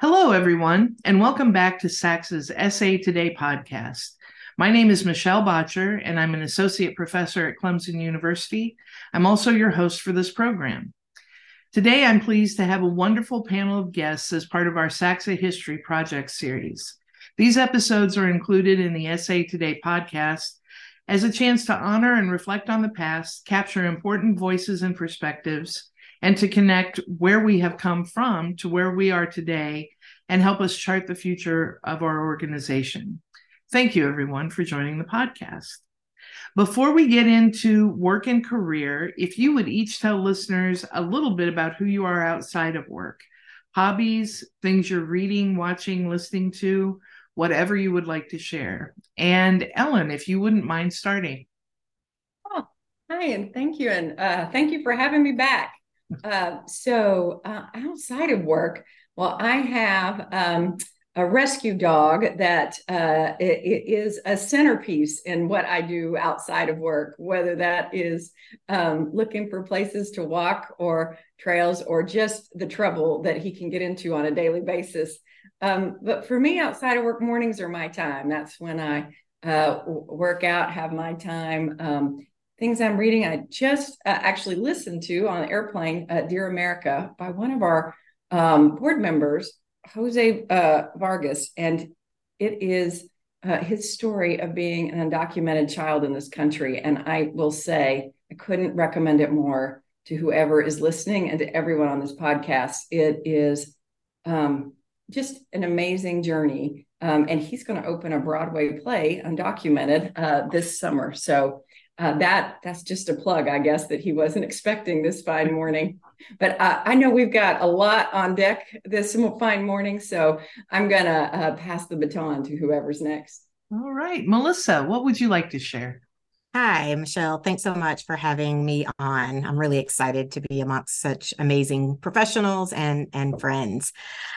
Hello, everyone, and welcome back to SACSA's SACSA Today podcast. My name is Michelle Boettcher, and I'm an associate professor at Clemson University. I'm also your host for this program. Today, I'm pleased to have a wonderful panel of guests as part of our SACSA History Project series. These episodes are included in the SACSA Today podcast as a chance to honor and reflect on the past, capture important voices and perspectives, and to connect where we have come from to where we are today and help us chart the future of our organization. Thank you, everyone, for joining the podcast. Before we get into work and career, if you would each tell listeners a little bit about who you are outside of work, hobbies, things you're reading, watching, listening to, whatever you would like to share. And Ellen, if you wouldn't mind starting. Oh, hi, and thank you. And uh, thank you for having me back. Uh, so uh, outside of work, well, I have um, a rescue dog that uh, is a centerpiece in what I do outside of work, whether that is um, looking for places to walk or trails or just the trouble that he can get into on a daily basis. Um, but for me, outside of work, mornings are my time. That's when I uh, work out, have my time. Um, things I'm reading. I just uh, actually listened to on airplane uh, Dear America by one of our um, board members, Jose uh, Vargas. And it is uh, his story of being an undocumented child in this country. And I will say, I couldn't recommend it more to whoever is listening and to everyone on this podcast. It is um, just an amazing journey. Um, and he's going to open a Broadway play, undocumented, uh, this summer. So uh, that that's just a plug, I guess, that he wasn't expecting this fine morning. But uh, I know we've got a lot on deck this fine morning, so I'm gonna uh, pass the baton to whoever's next. All right, Melissa, what would you like to share? Hi, Michelle. Thanks so much for having me on. I'm really excited to be amongst such amazing professionals and and friends.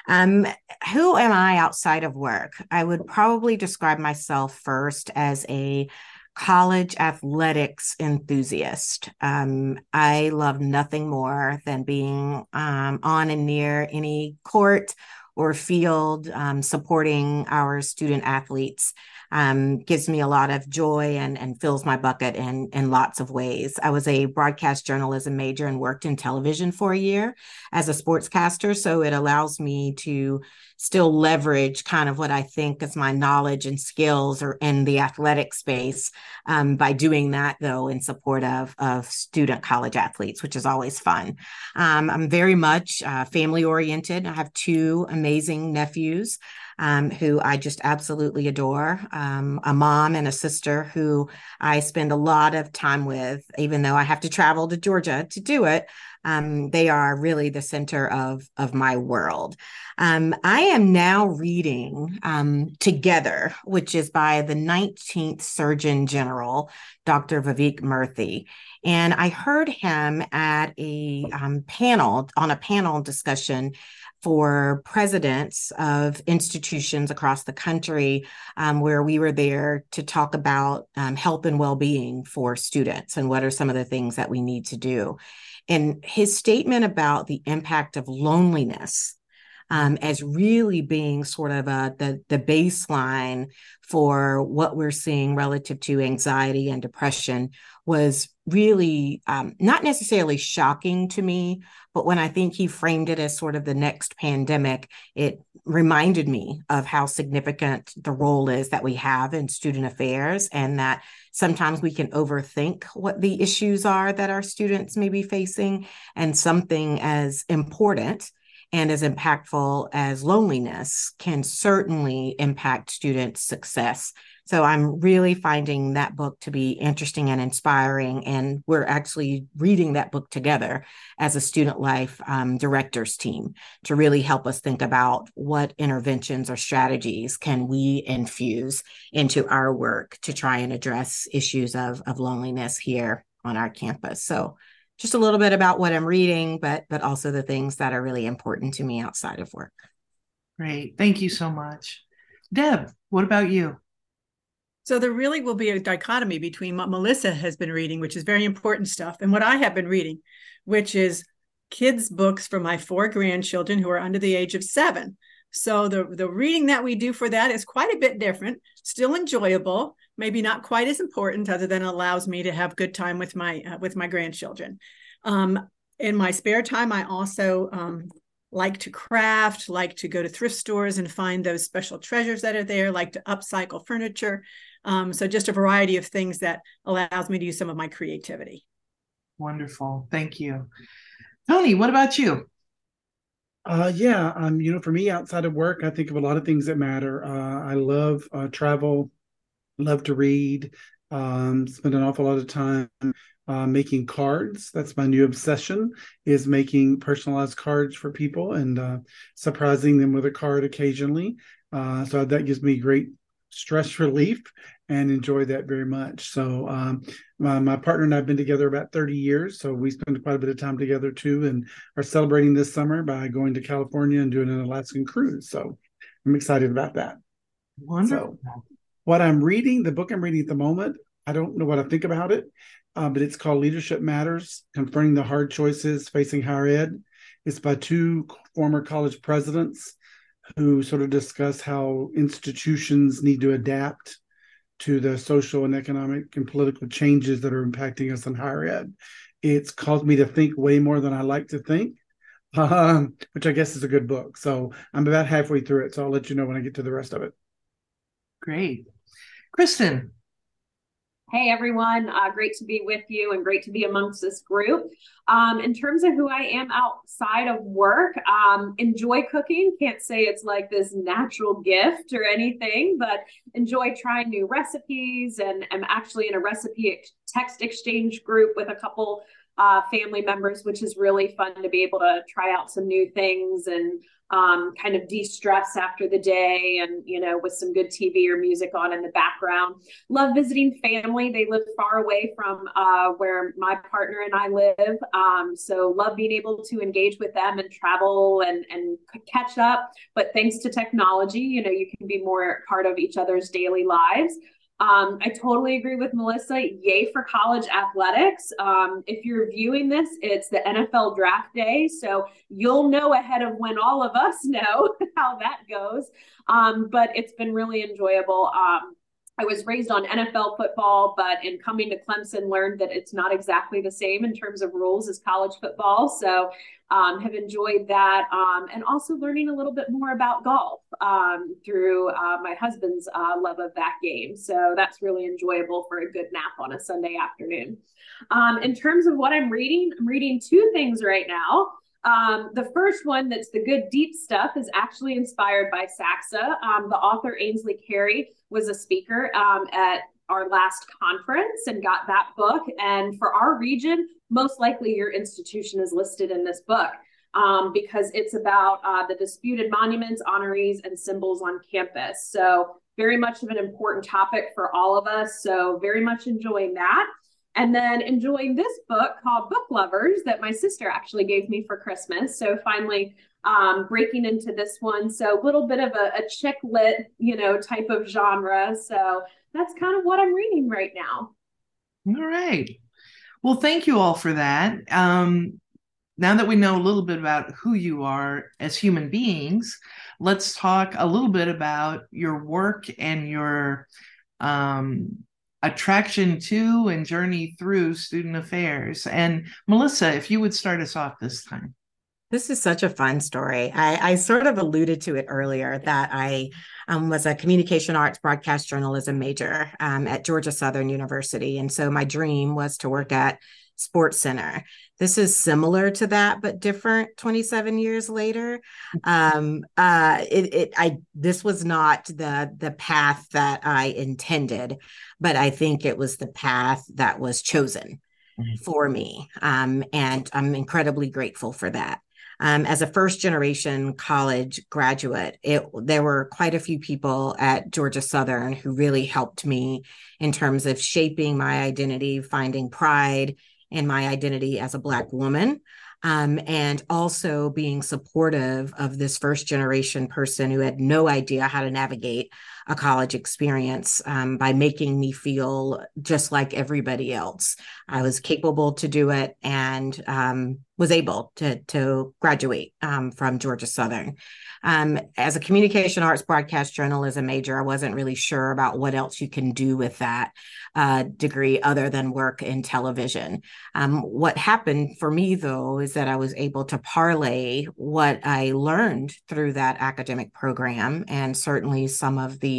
Um, who am I outside of work? I would probably describe myself first as a college athletics enthusiast. Um, I love nothing more than being um, on and near any court or field um, supporting our student athletes um, gives me a lot of joy and, and fills my bucket in, in lots of ways. I was a broadcast journalism major and worked in television for a year as a sportscaster. So it allows me to still leverage kind of what I think is my knowledge and skills or in the athletic space um, by doing that, though, in support of, of student college athletes, which is always fun. Um, I'm very much uh, family oriented. I have two amazing nephews um, who I just absolutely adore, um, a mom and a sister who I spend a lot of time with, even though I have to travel to Georgia to do it. Um, they are really the center of of my world. Um, I am now reading um, Together, which is by the 19th Surgeon General, Dr. Vivek Murthy. And I heard him at a um, panel on a panel discussion for presidents of institutions across the country um, where we were there to talk about um, health and well-being for students and what are some of the things that we need to do. And his statement about the impact of loneliness um, as really being sort of a, the, the baseline for what we're seeing relative to anxiety and depression was really um, not necessarily shocking to me, but when I think he framed it as sort of the next pandemic, it reminded me of how significant the role is that we have in student affairs and that sometimes we can overthink what the issues are that our students may be facing. And something as important and as impactful as loneliness can certainly impact student success. So I'm really finding that book to be interesting and inspiring. And we're actually reading that book together as a student life um, directors team to really help us think about what interventions or strategies can we infuse into our work to try and address issues of, of loneliness here on our campus. So just a little bit about what I'm reading, but but also the things that are really important to me outside of work. Great. Thank you so much. Deb, what about you? So there really will be a dichotomy between what Melissa has been reading, which is very important stuff, and what I have been reading, which is kids' books for my four grandchildren who are under the age of seven. So the, the reading that we do for that is quite a bit different, still enjoyable, maybe not quite as important, other than allows me to have good time with my uh, with my grandchildren. Um, in my spare time, I also um, like to craft, like to go to thrift stores and find those special treasures that are there, like to upcycle furniture. Um, so just a variety of things that allows me to use some of my creativity. Wonderful. Thank you. Tony, what about you? Uh, yeah, um, you know, for me, outside of work, I think of a lot of things that matter. Uh, I love uh, travel, love to read, um, spend an awful lot of time uh, making cards. That's my new obsession is making personalized cards for people and uh, surprising them with a card occasionally. Uh, so that gives me great stress relief and enjoy that very much. So um, my, my, partner and I've been together about 30 years, so we spend quite a bit of time together too, and are celebrating this summer by going to California and doing an Alaskan cruise. So I'm excited about that. Wonderful. So, what I'm reading, the book I'm reading at the moment, I don't know what I think about it, uh, but it's called Leadership Matters: Confronting the Hard Choices Facing Higher Ed. It's by two former college presidents who sort of discuss how institutions need to adapt to the social and economic and political changes that are impacting us in higher ed. It's caused me to think way more than I like to think, um, which I guess is a good book. So I'm about halfway through it. So I'll let you know when I get to the rest of it. Great. Kristin, Hey everyone, uh, great to be with you and great to be amongst this group. Um, in terms of who I am outside of work, um, enjoy cooking. Can't say it's like this natural gift or anything, but enjoy trying new recipes and I'm actually in a recipe ex- text exchange group with a couple uh, family members, which is really fun to be able to try out some new things and um, kind of de-stress after the day and you know with some good tv or music on in the background. Love visiting family. They live far away from uh, where my partner and i live. Um, so love being able to engage with them and travel and and catch up. But thanks to technology you know you can be more part of each other's daily lives um, I totally agree with Melissa. Yay for college athletics. Um, if you're viewing this, it's the NFL draft day. So you'll know ahead of when all of us know how that goes. Um, but it's been really enjoyable. I was raised on NFL football, but in coming to Clemson, learned that it's not exactly the same in terms of rules as college football. So, um, have enjoyed that, um, and also learning a little bit more about golf um, through uh, my husband's uh, love of that game. So that's really enjoyable for a good nap on a Sunday afternoon. Um, in terms of what I'm reading, I'm reading two things right now. Um, the first one that's the good deep stuff is actually inspired by SACSA. Um, the author Ainsley Carey was a speaker um, at our last conference and got that book. And for our region, most likely your institution is listed in this book um, because it's about uh, the disputed monuments, honorees, and symbols on campus. So, very much of an important topic for all of us. So, very much enjoying that and then enjoying this book called Book Lovers that my sister actually gave me for Christmas. So finally um, breaking into this one. So a little bit of a, a chick lit, you know, type of genre. So that's kind of what I'm reading right now. All right. Well, thank you all for that. Um, now that we know a little bit about who you are as human beings, let's talk a little bit about your work and your um, attraction to and journey through student affairs. And Melissa, if you would start us off this time. This is such a fun story. I, I sort of alluded to it earlier that I um, was a communication arts broadcast journalism major um, at Georgia Southern University. And so my dream was to work at Sports Center. This is similar to that, but different. Twenty seven years later, um, uh, it, it, I this was not the the path that I intended, but I think it was the path that was chosen mm-hmm. for me, um, and I'm incredibly grateful for that. Um, as a first generation college graduate, it, there were quite a few people at Georgia Southern who really helped me in terms of shaping my identity, finding pride in my identity as a Black woman. Um, and also being supportive of this first generation person who had no idea how to navigate a college experience um, by making me feel just like everybody else. I was capable to do it and um, was able to to graduate um, from Georgia Southern. Um, as a communication arts broadcast journalism major, I wasn't really sure about what else you can do with that uh, degree other than work in television. Um, what happened for me, though, is that I was able to parlay what I learned through that academic program and certainly some of the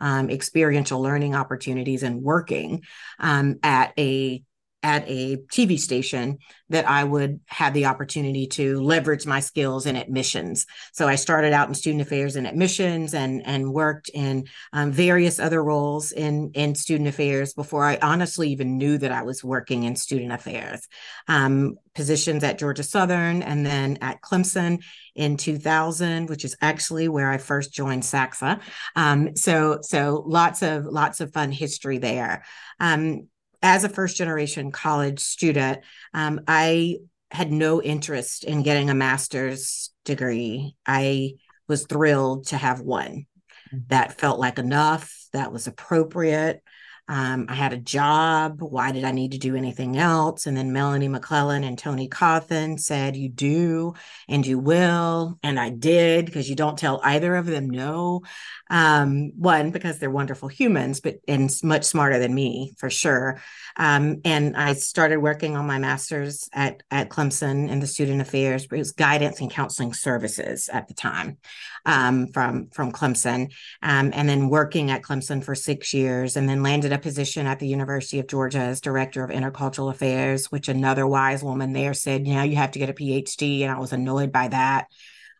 um, experiential learning opportunities and working um, at a at a TV station that I would have the opportunity to leverage my skills in admissions. So I started out in student affairs and admissions and, and worked in um, various other roles in, in student affairs before I honestly even knew that I was working in student affairs. Um, positions at Georgia Southern and then at Clemson in 2000, which is actually where I first joined SACSA. Um, so, so lots of, lots of fun history there. Um, as a first generation college student, um, I had no interest in getting a master's degree. I was thrilled to have one mm-hmm. that felt like enough, that was appropriate. Um, I had a job. Why did I need to do anything else? And then Melanie McClellan and Tony Cawthon said, You do and you will. And I did because you don't tell either of them no. Um, one, because they're wonderful humans, but and much smarter than me for sure. Um, and I started working on my master's at, at Clemson in the student affairs, it was guidance and counseling services at the time um, from, from Clemson. Um, and then working at Clemson for six years and then landed a position at the University of Georgia as director of intercultural affairs, which another wise woman there said, you know, you have to get a PhD. And I was annoyed by that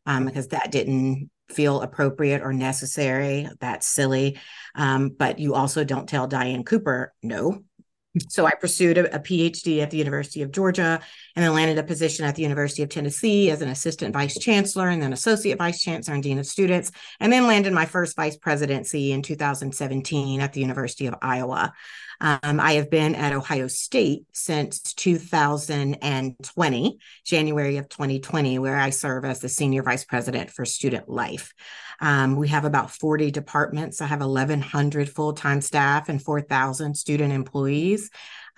um, because that didn't feel appropriate or necessary. That's silly. Um, but you also don't tell Diane Cooper, no. So I pursued a, a, PhD at the University of Georgia and then landed a position at the University of Tennessee as an assistant vice chancellor and then associate vice chancellor and dean of students, and then landed my first vice presidency in 2017 at the University of Iowa. Um, I have been at Ohio State since 2020, January of 2020, where I serve as the senior vice president for student life. Um, we have about 40 departments. I have 1,100 full time staff and 4,000 student employees.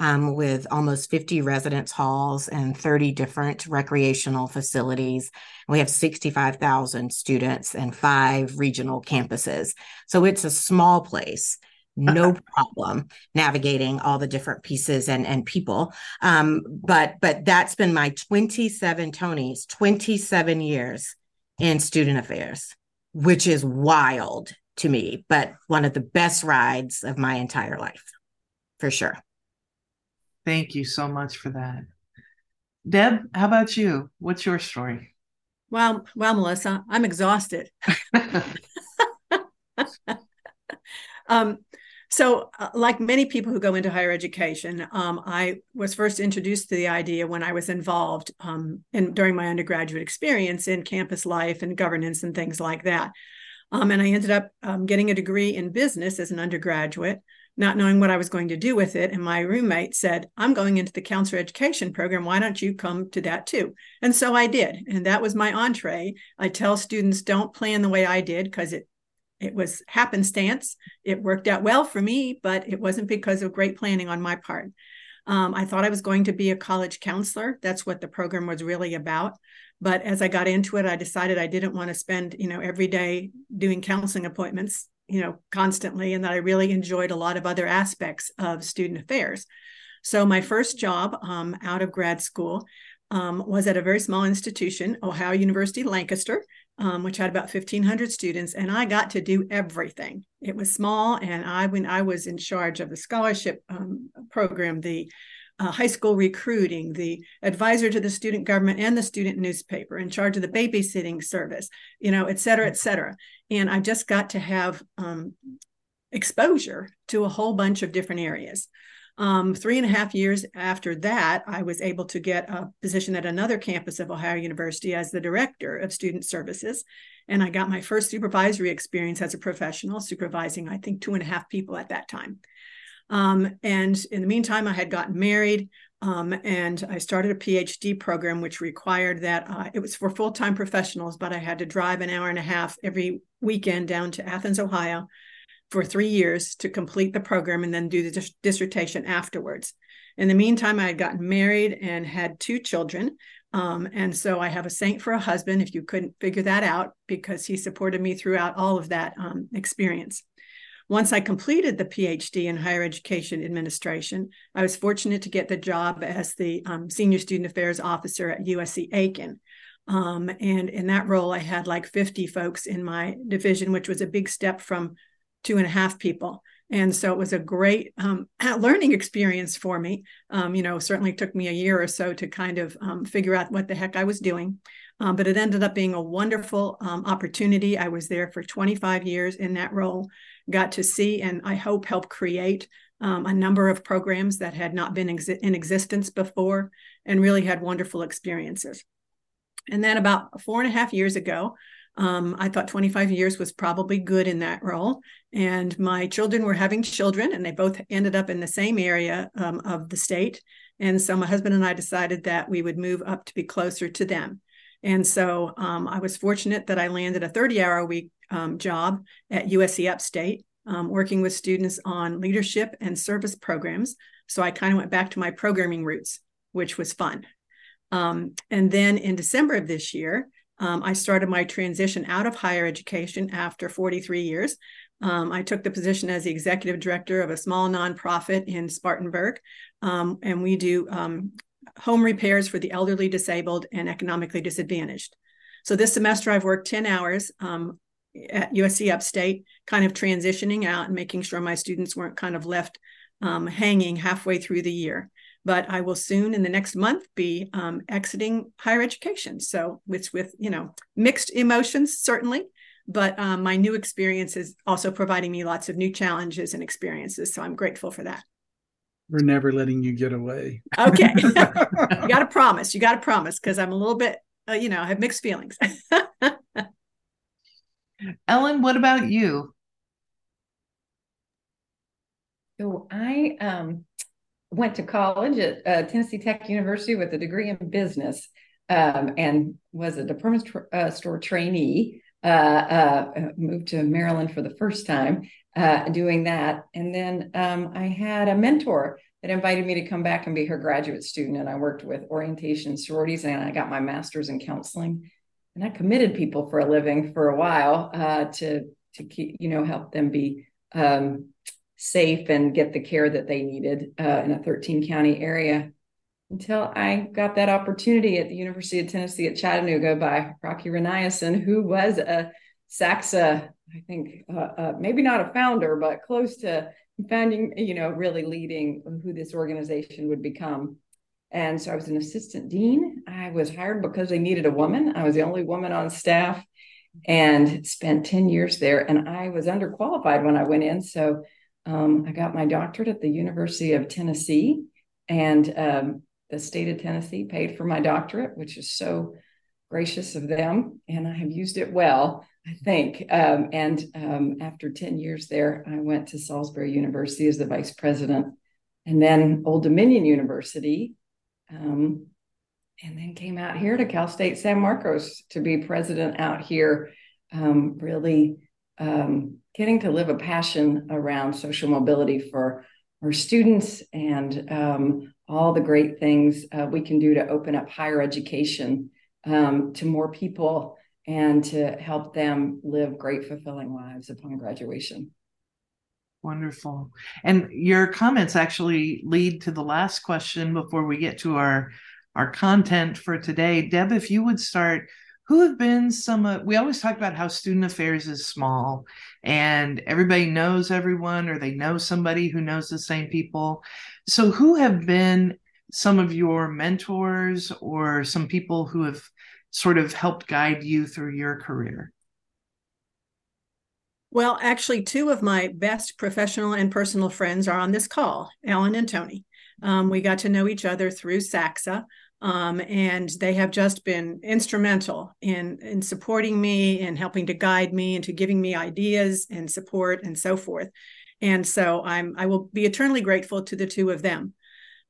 Um, with almost 50 residence halls and 30 different recreational facilities. We have 65,000 students and five regional campuses. So it's a small place no problem navigating all the different pieces and and people. Um but but that's been my 27 tonys 27 years in student affairs which is wild to me but one of the best rides of my entire life for sure. Thank you so much for that. Deb how about you? What's your story? Well well melissa i'm exhausted. Um so, uh, like many people who go into higher education, um, I was first introduced to the idea when I was involved um, in during my undergraduate experience in campus life and governance and things like that. Um, and I ended up um, getting a degree in business as an undergraduate, not knowing what I was going to do with it. And my roommate said, "I'm going into the counselor education program. Why don't you come to that too?" And so I did, and that was my entree. I tell students, "Don't plan the way I did because it it was happenstance. It worked out well for me, but it wasn't because of great planning on my part. Um, I thought I was going to be a college counselor. That's what the program was really about. But as I got into it, I decided I didn't want to spend, you know, every day doing counseling appointments, you know, constantly, and that I really enjoyed a lot of other aspects of student affairs. So my first job um, out of grad school um, was at a very small institution, Ohio University Lancaster, um, which had about 1,500 students, and I got to do everything. It was small, and I when I was in charge of the scholarship um, program, the uh, high school recruiting, the advisor to the student government and the student newspaper, in charge of the babysitting service, you know, et cetera, et cetera. And I just got to have um, exposure to a whole bunch of different areas. Um, three and a half years after that, I was able to get a position at another campus of Ohio University as the director of student services. And I got my first supervisory experience as a professional, supervising, I think, two and a half people at that time. Um, and in the meantime, I had gotten married. Um, and I started a PhD program, which required that uh, it was for full time professionals, but I had to drive an hour and a half every weekend down to Athens, Ohio, for three years to complete the program and then do the dis- dissertation afterwards. In the meantime, I had gotten married and had two children. Um, and so I have a saint for a husband, if you couldn't figure that out, because he supported me throughout all of that um, experience. Once I completed the PhD in higher education administration, I was fortunate to get the job as the um, senior student affairs officer at USC Aiken. Um, and in that role, I had like 50 folks in my division, which was a big step from two and a half people. And so it was a great um, learning experience for me. Um, you know, certainly took me a year or so to kind of um, figure out what the heck I was doing. Um, but it ended up being a wonderful um, opportunity. I was there for 25 years in that role, got to see and I hope help create um, a number of programs that had not been in existence before and really had wonderful experiences. And then about four and a half years ago, um, I thought 25 years was probably good in that role. And my children were having children, and they both ended up in the same area um, of the state. And so my husband and I decided that we would move up to be closer to them. And so um, I was fortunate that I landed a 30 hour a week um, job at USC Upstate, um, working with students on leadership and service programs. So I kind of went back to my programming roots, which was fun. Um, and then in December of this year, um, I started my transition out of higher education after 43 years. Um, I took the position as the executive director of a small nonprofit in Spartanburg, um, and we do um, home repairs for the elderly, disabled, and economically disadvantaged. So this semester, I've worked 10 hours um, at USC Upstate, kind of transitioning out and making sure my students weren't kind of left um, hanging halfway through the year but I will soon in the next month be um, exiting higher education. So it's with, you know, mixed emotions, certainly, but um, my new experience is also providing me lots of new challenges and experiences. So I'm grateful for that. We're never letting you get away. Okay. you got to promise. You got to promise because I'm a little bit, uh, you know, I have mixed feelings. Ellen, what about you? So I um went to college at uh, Tennessee Tech University with a degree in business um, and was a department uh, store trainee. Uh, uh, moved to Maryland for the first time uh, doing that. And then um, I had a mentor that invited me to come back and be her graduate student. And I worked with orientation sororities and I got my master's in counseling. And I committed people for a living for a while uh, to, to keep, you know, help them be um, safe and get the care that they needed uh, in a 13 county area until I got that opportunity at the University of Tennessee at Chattanooga by Rocky Reniason, who was a SACSA, I think, uh, uh, maybe not a founder, but close to founding, you know, really leading who this organization would become. And so I was an assistant dean. I was hired because they needed a woman. I was the only woman on staff and spent 10 years there. And I was underqualified when I went in. So um, I got my doctorate at the University of Tennessee, and um, the state of Tennessee paid for my doctorate, which is so gracious of them, and I have used it well, I think. Um, and um, after 10 years there, I went to Salisbury University as the vice president, and then Old Dominion University, um, and then came out here to Cal State San Marcos to be president out here. Um, really getting to live a passion around social mobility for our students and um, all the great things uh, we can do to open up higher education um, to more people and to help them live great, fulfilling lives upon graduation. Wonderful. And your comments actually lead to the last question before we get to our our content for today. Deb, if you would start who have been some uh, we always talk about how student affairs is small and everybody knows everyone or they know somebody who knows the same people. So who have been some of your mentors or some people who have sort of helped guide you through your career? Well actually two of my best professional and personal friends are on this call Ellen and tony. Um, we got to know each other through SACSA um, and they have just been instrumental in in supporting me and helping to guide me and to giving me ideas and support and so forth. And so I'm I will be eternally grateful to the two of them.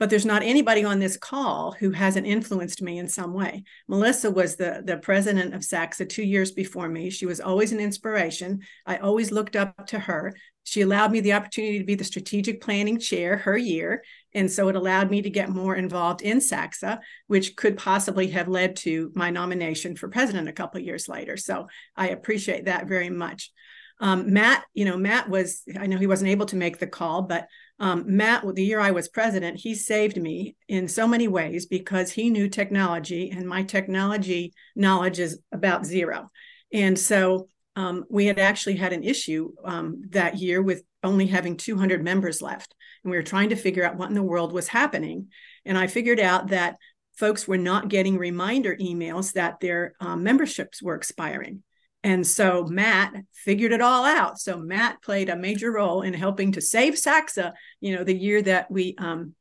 but there's not anybody on this call who hasn't influenced me in some way. Melissa was the, the president of SACSA two years before me. She was always an inspiration. I always looked up to her. She allowed me the opportunity to be the strategic planning chair her year. And so it allowed me to get more involved in SACSA, which could possibly have led to my nomination for president a couple of years later. So I appreciate that very much. Um, Matt, you know, Matt was, I know he wasn't able to make the call, but um, Matt, the year I was president, he saved me in so many ways because he knew technology and my technology knowledge is about zero. And so um, we had actually had an issue um, that year with only having 200 members left. And we were trying to figure out what in the world was happening. And I figured out that folks were not getting reminder emails that their um, memberships were expiring. And so Matt figured it all out. So Matt played a major role in helping to save SACSA, you know, the year that we um,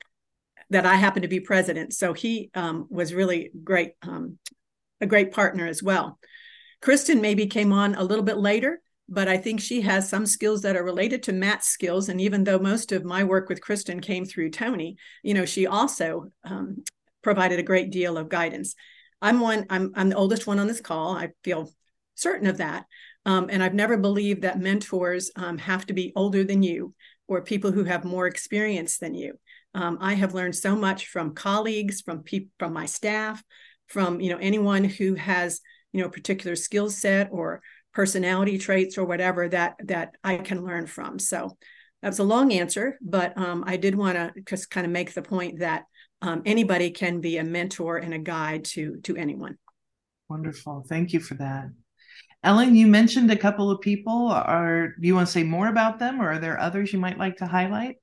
that I happened to be president. So he um, was really great, um, a great partner as well. Kristin maybe came on a little bit later, but I think she has some skills that are related to Matt's skills. And even though most of my work with Kristin came through Tony, you know, she also um, provided a great deal of guidance. I'm one. I'm I'm the oldest one on this call. I feel certain of that. Um, and I've never believed that mentors um, have to be older than you or people who have more experience than you. Um, I have learned so much from colleagues, from people, from my staff, from you know anyone who has you know a particular skill set or personality traits or whatever that that I can learn from. So that's a long answer, but um, I did want to just kind of make the point that um, anybody can be a mentor and a guide to to anyone. Wonderful. Thank you for that. Ellen, you mentioned a couple of people. Are do you want to say more about them, or are there others you might like to highlight?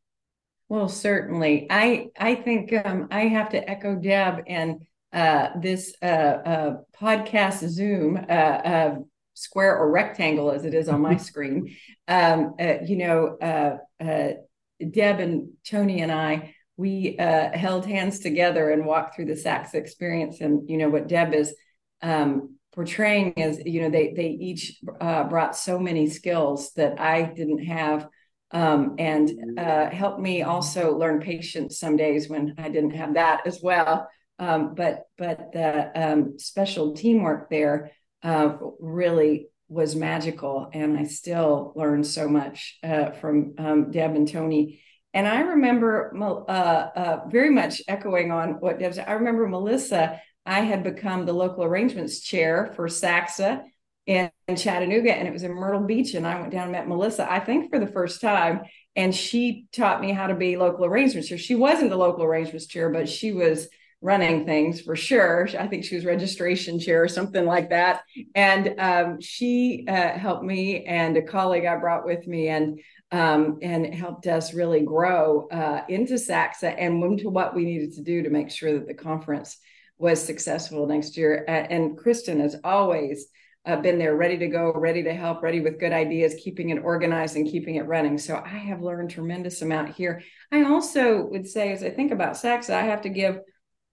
Well, certainly. I I think um, I have to echo Deb and uh, this uh, uh, podcast Zoom uh, uh, square or rectangle as it is on my screen. Um, uh, you know, Deb and Tony and I we held hands together and walked through the SACSA experience. And you know what Deb is um, portraying is you know they they each uh, brought so many skills that I didn't have um, and uh, helped me also learn patience some days when I didn't have that as well. Um, but but the um, special teamwork there uh, really was magical, and I still learned so much uh, from um, Deb and Tony. And I remember uh, uh, very much echoing on what Deb said. I remember Melissa I had become the local arrangements chair for SACSA in, in Chattanooga, and it was in Myrtle Beach. And I went down and met Melissa, I think for the first time, and she taught me how to be local arrangements chair. She wasn't the local arrangements chair, but she was running things for sure. I think she was registration chair or something like that. And um, she uh, helped me and a colleague I brought with me and um, and helped us really grow uh, into SACSA and into what we needed to do to make sure that the conference was successful next year. And Kristin has always uh, been there, ready to go, ready to help, ready with good ideas, keeping it organized and keeping it running. So I have learned tremendous amount here. I also would say, as I think about SACSA, I have to give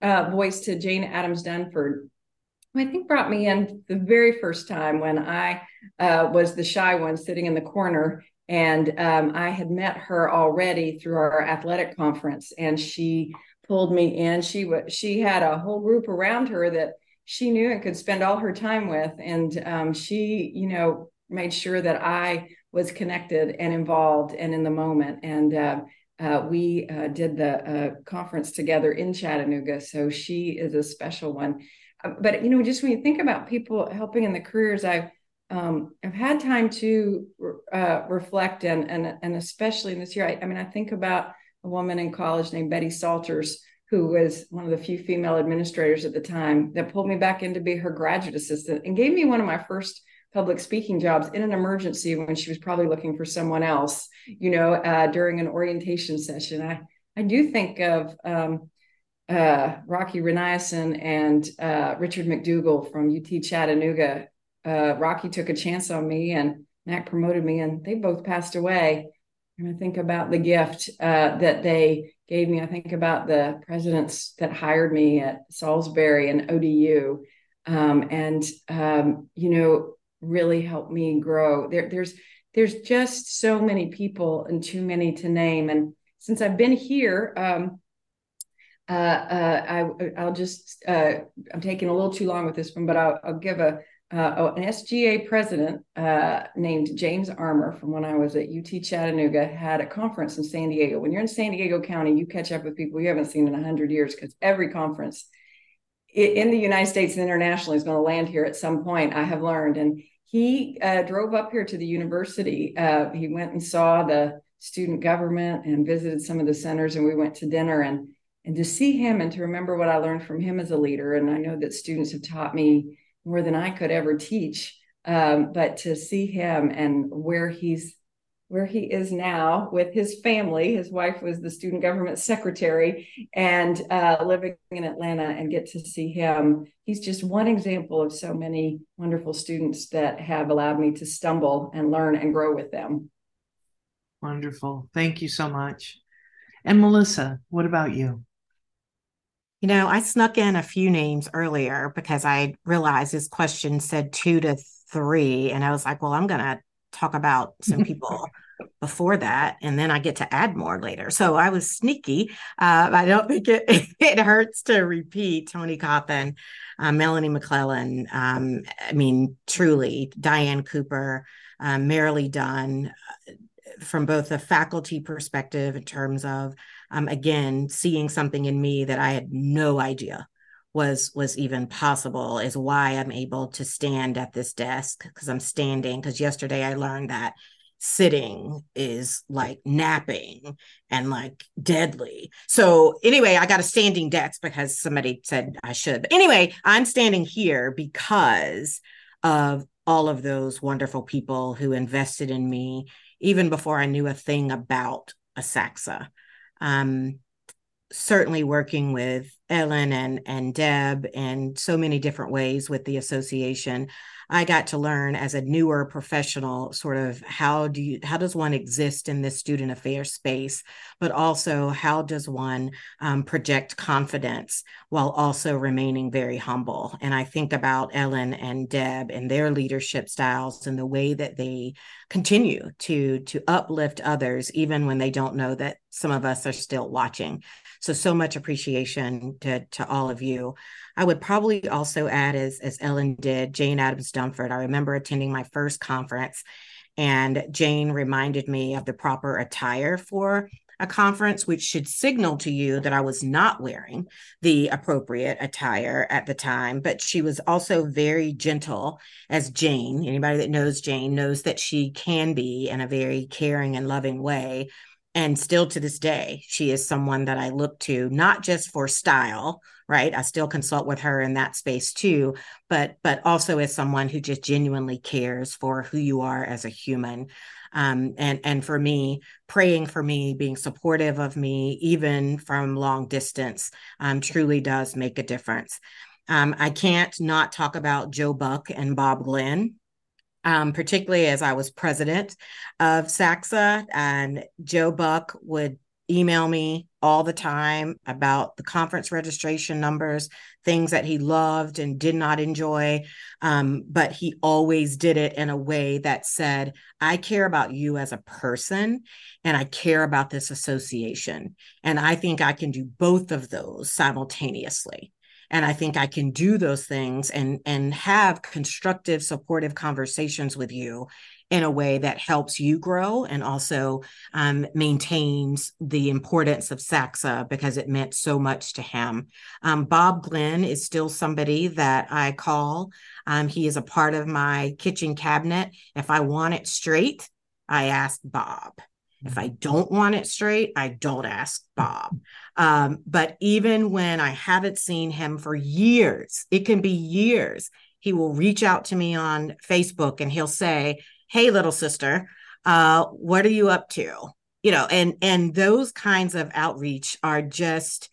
uh, voice to Jane Adams Dunford, who I think brought me in the very first time when I uh, was the shy one sitting in the corner. And um, I had met her already through our athletic conference, and she pulled me in. She was she had a whole group around her that she knew and could spend all her time with, and um, she, you know, made sure that I was connected and involved and in the moment. And uh, uh, we uh, did the uh, conference together in Chattanooga, so she is a special one. Uh, but you know, just when you think about people helping in the careers I've um, I've had time to uh, reflect and and and especially in this year, I, I mean, I think about a woman in college named Betty Salters, who was one of the few female administrators at the time, that pulled me back in to be her graduate assistant and gave me one of my first public speaking jobs in an emergency when she was probably looking for someone else, you know, uh, during an orientation session. I, I do think of um, uh, Rocky Reniason and uh, Richard McDougall from UT Chattanooga. Uh, Rocky took a chance on me and Mac promoted me, and they both passed away. And I think about the gift uh, that they gave me. I think about the presidents that hired me at Salisbury and ODU, um, and um, you know, really helped me grow. There, there's there's just so many people and too many to name. And since I've been here, um, uh, uh, I, I'll just, uh, I'm taking a little too long with this one, but I'll, I'll give a, uh, oh, an SGA president uh, named James Armour from when I was at UT Chattanooga had a conference in San Diego. When you're in San Diego County, you catch up with people you haven't seen in 100 years because every conference in the United States and internationally is going to land here at some point, I have learned. And he uh, drove up here to the university. Uh, he went and saw the student government and visited some of the centers, and we went to dinner. And and to see him and to remember what I learned from him as a leader, and I know that students have taught me more than I could ever teach. Um, but to see him and where he's where he is now with his family. His wife was the student government secretary and uh, living in Atlanta and get to see him. He's just one example of so many wonderful students that have allowed me to stumble and learn and grow with them. Wonderful. Thank you so much. And Melissa, what about you? You know, I snuck in a few names earlier because I realized this question said two to three. And I was like, well, I'm going to talk about some people before that, and then I get to add more later. So I was sneaky. Uh, I don't think it, it hurts to repeat Tony Cawthon, uh, Melanie McClellan. Um, I mean, truly, Diane Cooper, um, Marilee Dunn, uh, from both a faculty perspective in terms of, um, again, seeing something in me that I had no idea was was even possible is why I'm able to stand at this desk because I'm standing because yesterday I learned that sitting is like napping and like deadly. So anyway, I got a standing desk because somebody said I should. But anyway, I'm standing here because of all of those wonderful people who invested in me even before I knew a thing about Asaxa. Um, certainly working with Ellen and and Deb in so many different ways with the association. I got to learn as a newer professional sort of how do you how does one exist in this student affairs space, but also how does one um, project confidence while also remaining very humble. And I think about Ellen and Deb and their leadership styles and the way that they continue to to uplift others even when they don't know that some of us are still watching so, so much appreciation to, to all of you. I would probably also add, as, as Ellen did, Jane adams dunford I remember attending my first conference, and Jane reminded me of the proper attire for a conference, which should signal to you that I was not wearing the appropriate attire at the time. But she was also very gentle, as Jane, anybody that knows Jane knows that she can be in a very caring and loving way and still to this day she is someone that i look to not just for style right? I still consult with her in that space too but but also as someone who just genuinely cares for who you are as a human. Um, and and for me praying for me being supportive of me even from long distance um, truly does make a difference. Um, i can't not talk about joe buck and bob glenn um, particularly as I was president of SACSA. And Joe Buck would email me all the time about the conference registration numbers, things that he loved and did not enjoy. Um, but he always did it in a way that said, I care about you as a person and I care about this association. And I think I can do both of those simultaneously and i think i can do those things and and have constructive supportive conversations with you in a way that helps you grow and also um, maintains the importance of SACSA because it meant so much to him. Um, Bob Glenn is still somebody that I call. Um, he is a part of my kitchen cabinet. If I want it straight, I ask Bob. If I don't want it straight, I don't ask Bob. Um, but even when I haven't seen him for years, it can be years, he will reach out to me on Facebook and he'll say, Hey, little sister, uh, what are you up to? You know, and and those kinds of outreach are just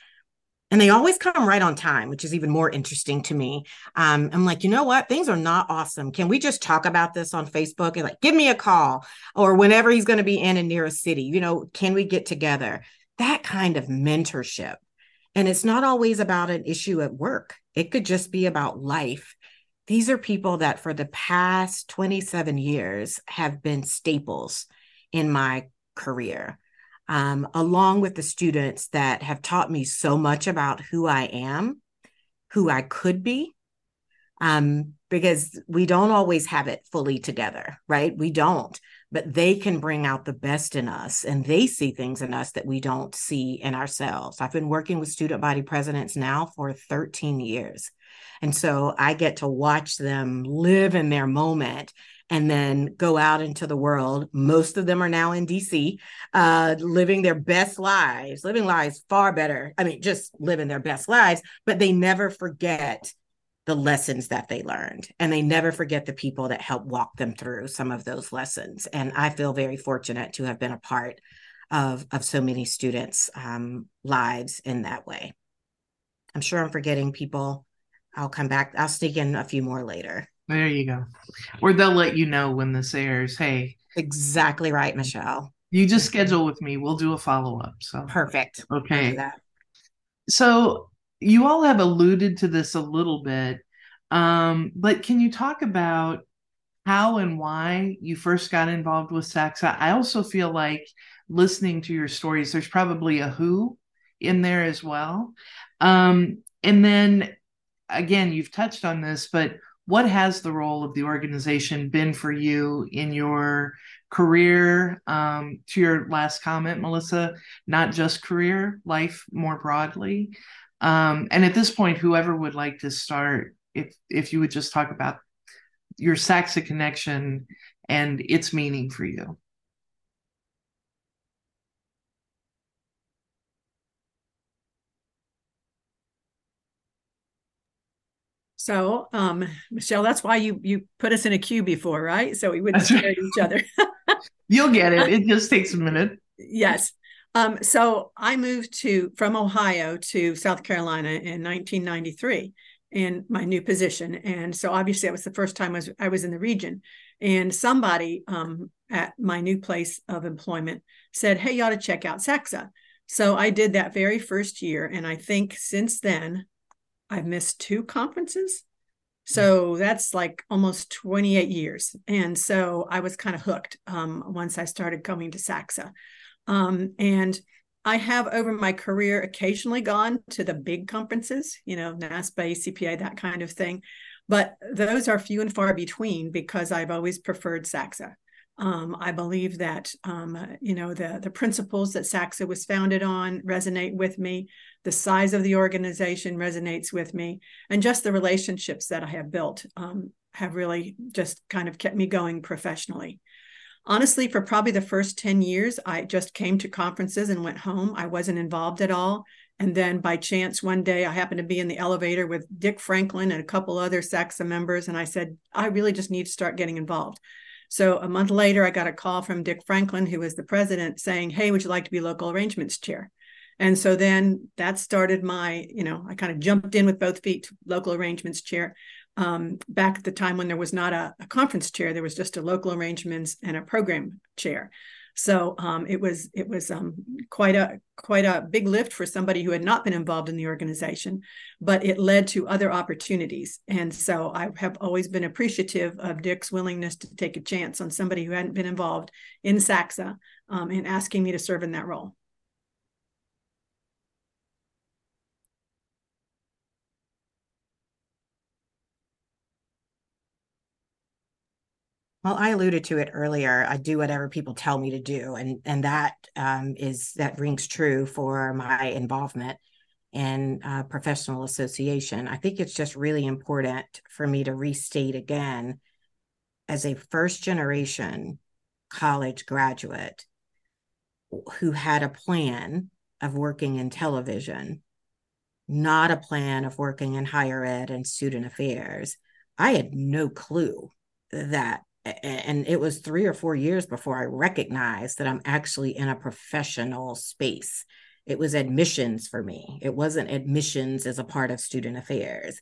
and they always come right on time which is even more interesting to me. Um, i'm like you know what? Things are not awesome. Can we just talk about this on facebook and like give me a call or whenever he's going to be in and near a city you know can we get together? That kind of mentorship. And it's not always about an issue at work. It could just be about life. These are people that for the past 27 years have been staples in my career um, along with the students that have taught me so much about who I am, who I could be, um, because we don't always have it fully together, right? We don't, but they can bring out the best in us and they see things in us that we don't see in ourselves. I've been working with student body presidents now for 13 years. And so I get to watch them live in their moment and then go out into the world. Most of them are now in DC, uh, living their best lives, living lives far better. I mean, just living their best lives, but they never forget the lessons that they learned and they never forget the people that helped walk them through some of those lessons. And i feel very fortunate to have been a part of of so many students um, lives in that way. I'm sure i'm forgetting people. I'll come back. I'll sneak in a few more later there you go. Or they'll let you know when this airs. Hey, exactly right, Michelle. You just schedule with me. We'll do a follow up. So perfect. Okay. So you all have alluded to this a little bit, um, but can you talk about how and why you first got involved with SACSA? I also feel like listening to your stories, there's probably a who in there as well. Um, and then again, you've touched on this, but what has the role of the organization been for you in your career? Um, to your last comment melissa not just career life more broadly. Um, and at this point whoever would like to start if if you would just talk about your SACSA connection and its meaning for you So, um, Michelle, that's why you you put us in a queue before, right? So we wouldn't scare right. each other. You'll get it. It just takes a minute. Yes. Um, so I moved to from Ohio to South Carolina in 1993 in my new position, and so obviously that was the first time I was I was in the region, and somebody um, at my new place of employment said, "Hey, you ought to check out SACSA." So I did that very first year, and I think since then I've missed two conferences. So that's like almost 28 years. And so I was kind of hooked um, once I started coming to SACSA. Um, and I have over my career occasionally gone to the big conferences, you know, NASPA, ACPA, that kind of thing. But those are few and far between because I've always preferred SACSA. Um, I believe that um, you know the the principles that SACSA was founded on resonate with me. The size of the organization resonates with me, and just the relationships that I have built um, have really just kind of kept me going professionally. Honestly, for probably the first ten years, I just came to conferences and went home. I wasn't involved at all. And then by chance, one day I happened to be in the elevator with Dick Franklin and a couple other SACSA members, and I said, I really just need to start getting involved. So a month later, I got a call from Dick Franklin, who was the president, saying, Hey, would you like to be local arrangements chair? And so then that started my, you know, I kind of jumped in with both feet, local arrangements chair. Um, back at the time when there was not a, a, conference chair, there was just a local arrangements and a program chair. So um, it was it was um, quite a quite a big lift for somebody who had not been involved in the organization, but it led to other opportunities. And so I have always been appreciative of Dick's willingness to take a chance on somebody who hadn't been involved in SACSA um, and asking me to serve in that role. Well, I alluded to it earlier. I do whatever people tell me to do, and and that um, is that rings true for my involvement in uh, professional association. I think it's just really important for me to restate again, as a first generation college graduate who had a plan of working in television, not a plan of working in higher ed and student affairs. I had no clue that and it was three or four years before I recognized that I'm actually in a professional space. It was admissions for me. It wasn't admissions as a part of student affairs.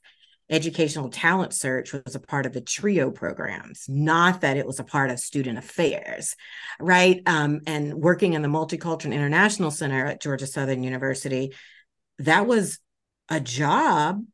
Educational talent search was a part of the TRIO programs, not that it was a part of student affairs, right? Um, and working in the Multicultural and International Center at Georgia Southern University, that was a job.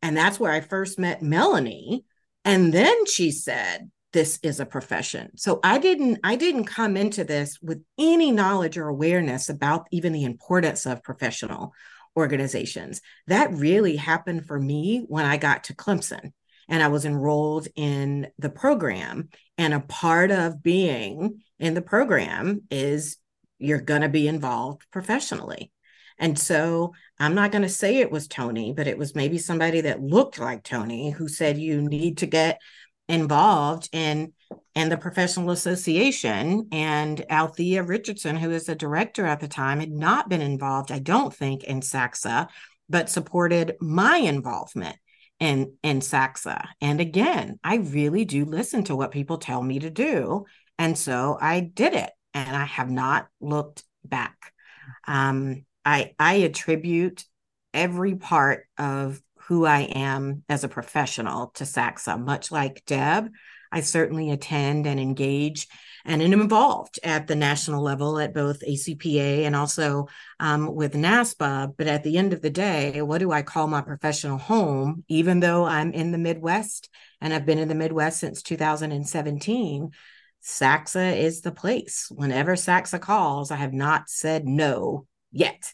And that's where I first met Melanie. And then she said, this is a profession. So I didn't I didn't come into this with any knowledge or awareness about even the importance of professional organizations. That really happened for me when I got to Clemson and I was enrolled in the program and a part of being in the program is you're going to be involved professionally. And so I'm not going to say it was Tony, but it was maybe somebody that looked like Tony who said you need to get involved in in the professional association. And althea richardson who was the director at the time had not been involved i don't think in SACSA but supported my involvement in in SACSA. And again i really do listen to what people tell me to do. And so i did it and i have not looked back. Um, i i attribute every part of who I am as a professional to SACSA. Much like Deb, I certainly attend and engage and am involved at the national level at both ACPA and also um, with NASPA. But at the end of the day, what do I call my professional home? Even though I'm in the Midwest and I've been in the Midwest since 2017, SACSA is the place. Whenever SACSA calls, I have not said no yet.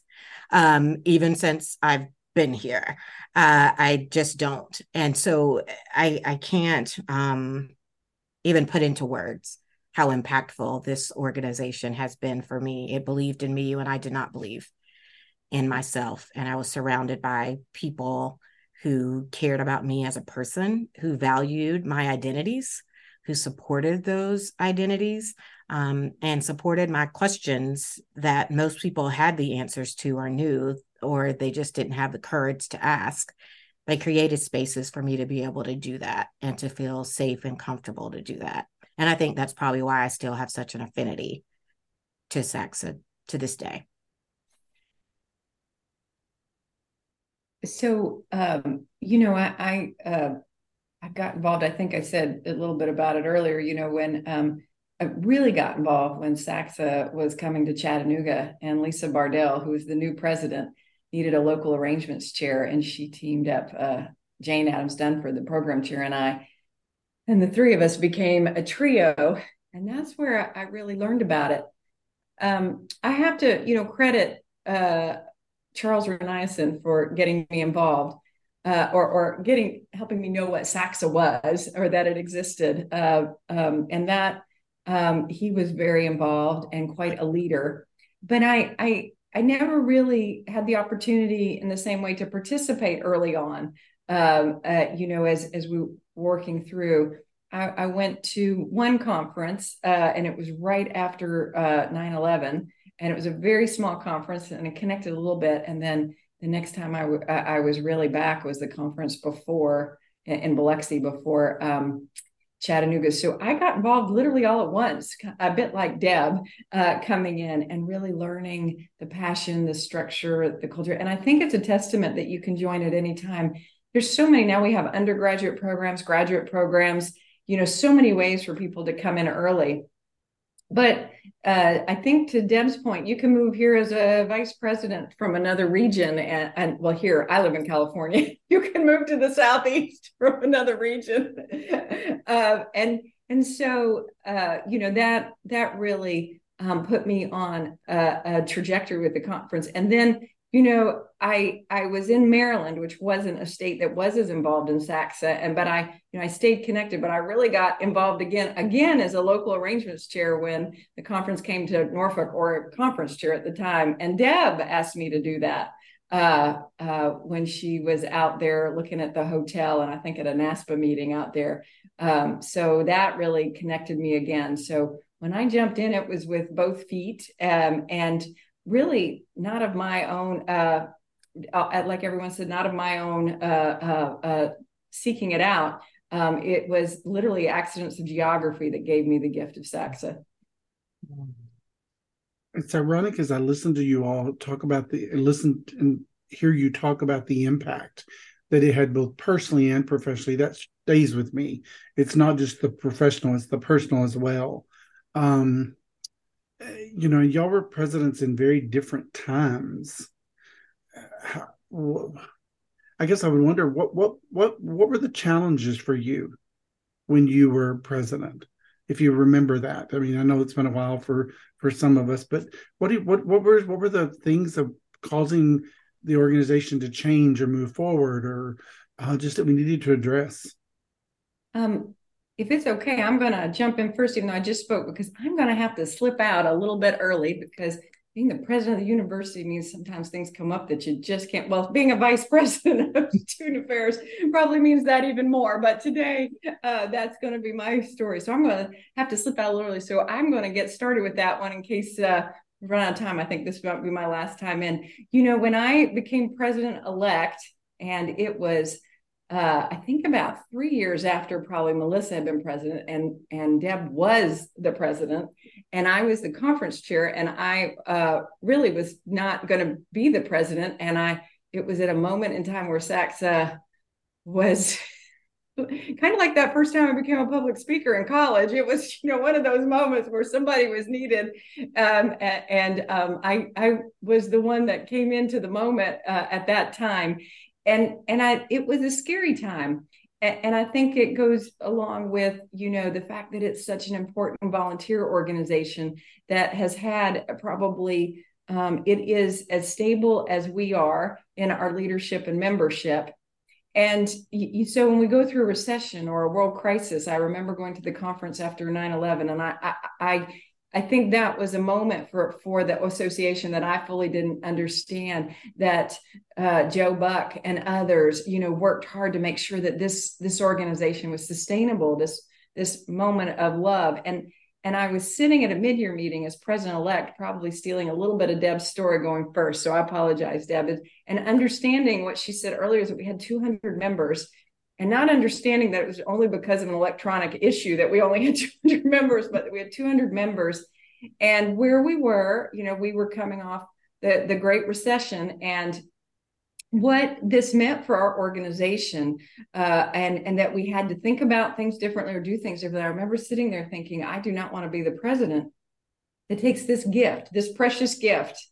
Um, even since I've been here. Uh, I just don't. And so I I can't um, even put into words how impactful this organization has been for me. It believed in me when I did not believe in myself. And I was surrounded by people who cared about me as a person, who valued my identities, who supported those identities, um, and supported my questions that most people had the answers to or knew or they just didn't have the courage to ask they created spaces for me to be able to do that and to feel safe and comfortable to do that. And i think that's probably why i still have such an affinity to SACSA to this day. So um, you know i i uh, i got involved i think i said a little bit about it earlier you know when um, I really got involved when SACSA was coming to Chattanooga, and Lisa Bardell, who was the new president, needed a local arrangements chair, and she teamed up uh, Jane Adams Dunford, the program chair, and I, and the three of us became a trio, and that's where I really learned about it. Um, I have to, you know, credit uh, Charles Reniason for getting me involved. Uh, or, or getting helping me know what SACSA was or that it existed, uh, um, and that um, he was very involved and quite a leader. But I, I I never really had the opportunity in the same way to participate early on. Um, uh, you know, as as we were working through, I, I went to one conference, uh, and it was right after uh, 9/11, and it was a very small conference, and it connected a little bit. And then the next time I, w- I was really back was the conference before in, in Biloxi before um, Chattanooga. So I got involved literally all at once, a bit like Deb uh, coming in and really learning the passion, the structure, the culture. And I think it's a testament that you can join at any time. There's so many now we have undergraduate programs, graduate programs, you know, so many ways for people to come in early. But uh, I think to Deb's point, you can move here as a vice president from another region. And, and, well, here I live in California. You can move to the southeast from another region, uh, and and so uh, you know that that really um, put me on a, a trajectory with the conference. And then you know, I I was in Maryland, which wasn't a state that was as involved in SACSA, and but I you know I stayed connected, but I really got involved again again as a local arrangements chair when the conference came to Norfolk or conference chair at the time, and Deb asked me to do that uh, uh, when she was out there looking at the hotel, and I think at a NASPA meeting out there. Um, so that really connected me again. So when I jumped in, it was with both feet, um, and really not of my own uh, uh, like everyone said not of my own uh, uh, uh, seeking it out. Um, it was literally accidents of geography that gave me the gift of SACSA. It's ironic as i listen to you all talk about the listen and hear you talk about the impact that it had both personally and professionally. That stays with me. It's not just the professional it's the personal as well. Um, you know, y'all were presidents in very different times. How, I guess I would wonder what what what what were the challenges for you when you were president? If you remember that, I mean, I know it's been a while for for some of us, but what do what what were what were the things of causing the organization to change or move forward, or uh, just that we needed to address? Um, if it's okay, I'm going to jump in first, even though I just spoke, because I'm going to have to slip out a little bit early because being the president of the university means sometimes things come up that you just can't. Well, being a vice president of student affairs probably means that even more. But today, uh, that's going to be my story. So I'm going to have to slip out a little early. So I'm going to get started with that one in case uh, we run out of time. I think this might be my last time And, You know, when I became president elect, and it was uh, I think about three years after probably Melissa had been president and and Deb was the president. And I was the conference chair and I uh, really was not going to be the president. And I it was at a moment in time where SACSA was kind of like that first time I became a public speaker in college. It was you know one of those moments where somebody was needed. Um, and um, I I was the one that came into the moment uh, at that time and and i it was a scary time. And, i think it goes along with you know the fact that it's such an important volunteer organization that has had probably um, it is as stable as we are in our leadership and membership. And you, so when we go through a recession or a world crisis, I remember going to the conference after 9-11 and I, I, I I think that was a moment for for the association that I fully didn't understand. That uh, Joe Buck and others, you know, worked hard to make sure that this this organization was sustainable. This this moment of love and and I was sitting at a mid-year meeting as president elect, probably stealing a little bit of Deb's story going first. So I apologize, Deb. And understanding what she said earlier is that we had 200 members and not understanding that it was only because of an electronic issue that we only had 200 members, but we had 200 members. And where we were, you know, we were coming off the, the Great Recession and what this meant for our organization uh, and, and that we had to think about things differently or do things differently. I remember sitting there thinking, I do not want to be the president that takes this gift, this precious gift,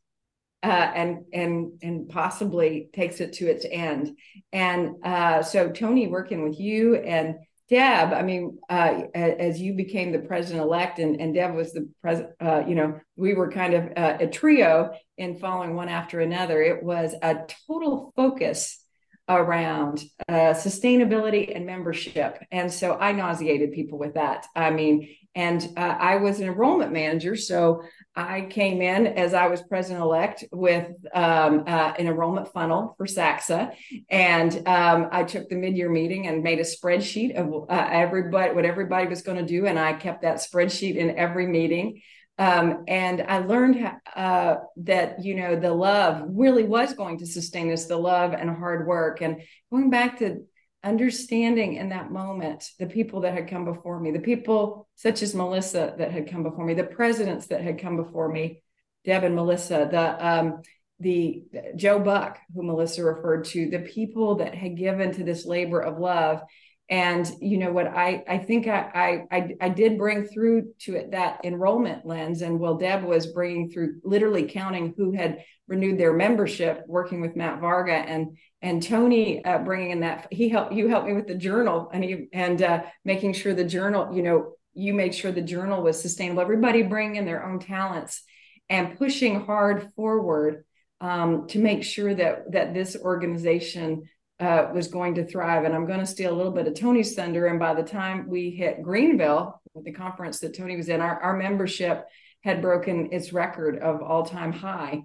uh, and and and possibly takes it to its end. And uh, so, Tony, working with you and Deb, I mean, uh, as you became the president elect, and, and Deb was the president, uh, you know, we were kind of uh, a trio in following one after another. It was a total focus around uh, sustainability and membership. And so I nauseated people with that. I mean, and uh, I was an enrollment manager. So I came in as I was president elect with um, uh, an enrollment funnel for SACSA. And um, I took the mid year meeting and made a spreadsheet of uh, everybody, what everybody was going to do. And I kept that spreadsheet in every meeting. Um, and I learned uh, that you know the love really was going to sustain us, the love and hard work, and going back to understanding in that moment the people that had come before me, the people such as Melissa that had come before me, the presidents that had come before me, Deb and Melissa, the um, the Joe Buck, who Melissa referred to, the people that had given to this labor of love. And you know what i i think I, I i did bring through to it that enrollment lens. And well deb was bringing through literally counting who had renewed their membership working with matt varga and and tony uh, bringing in that he helped you helped me with the journal and he and uh, making sure the journal you know you made sure the journal was sustainable everybody bringing in their own talents and pushing hard forward um, to make sure that that this organization uh, was going to thrive. And I'm going to steal a little bit of Tony's thunder. And by the time we hit Greenville, the conference that Tony was in, our, our membership had broken its record of all time high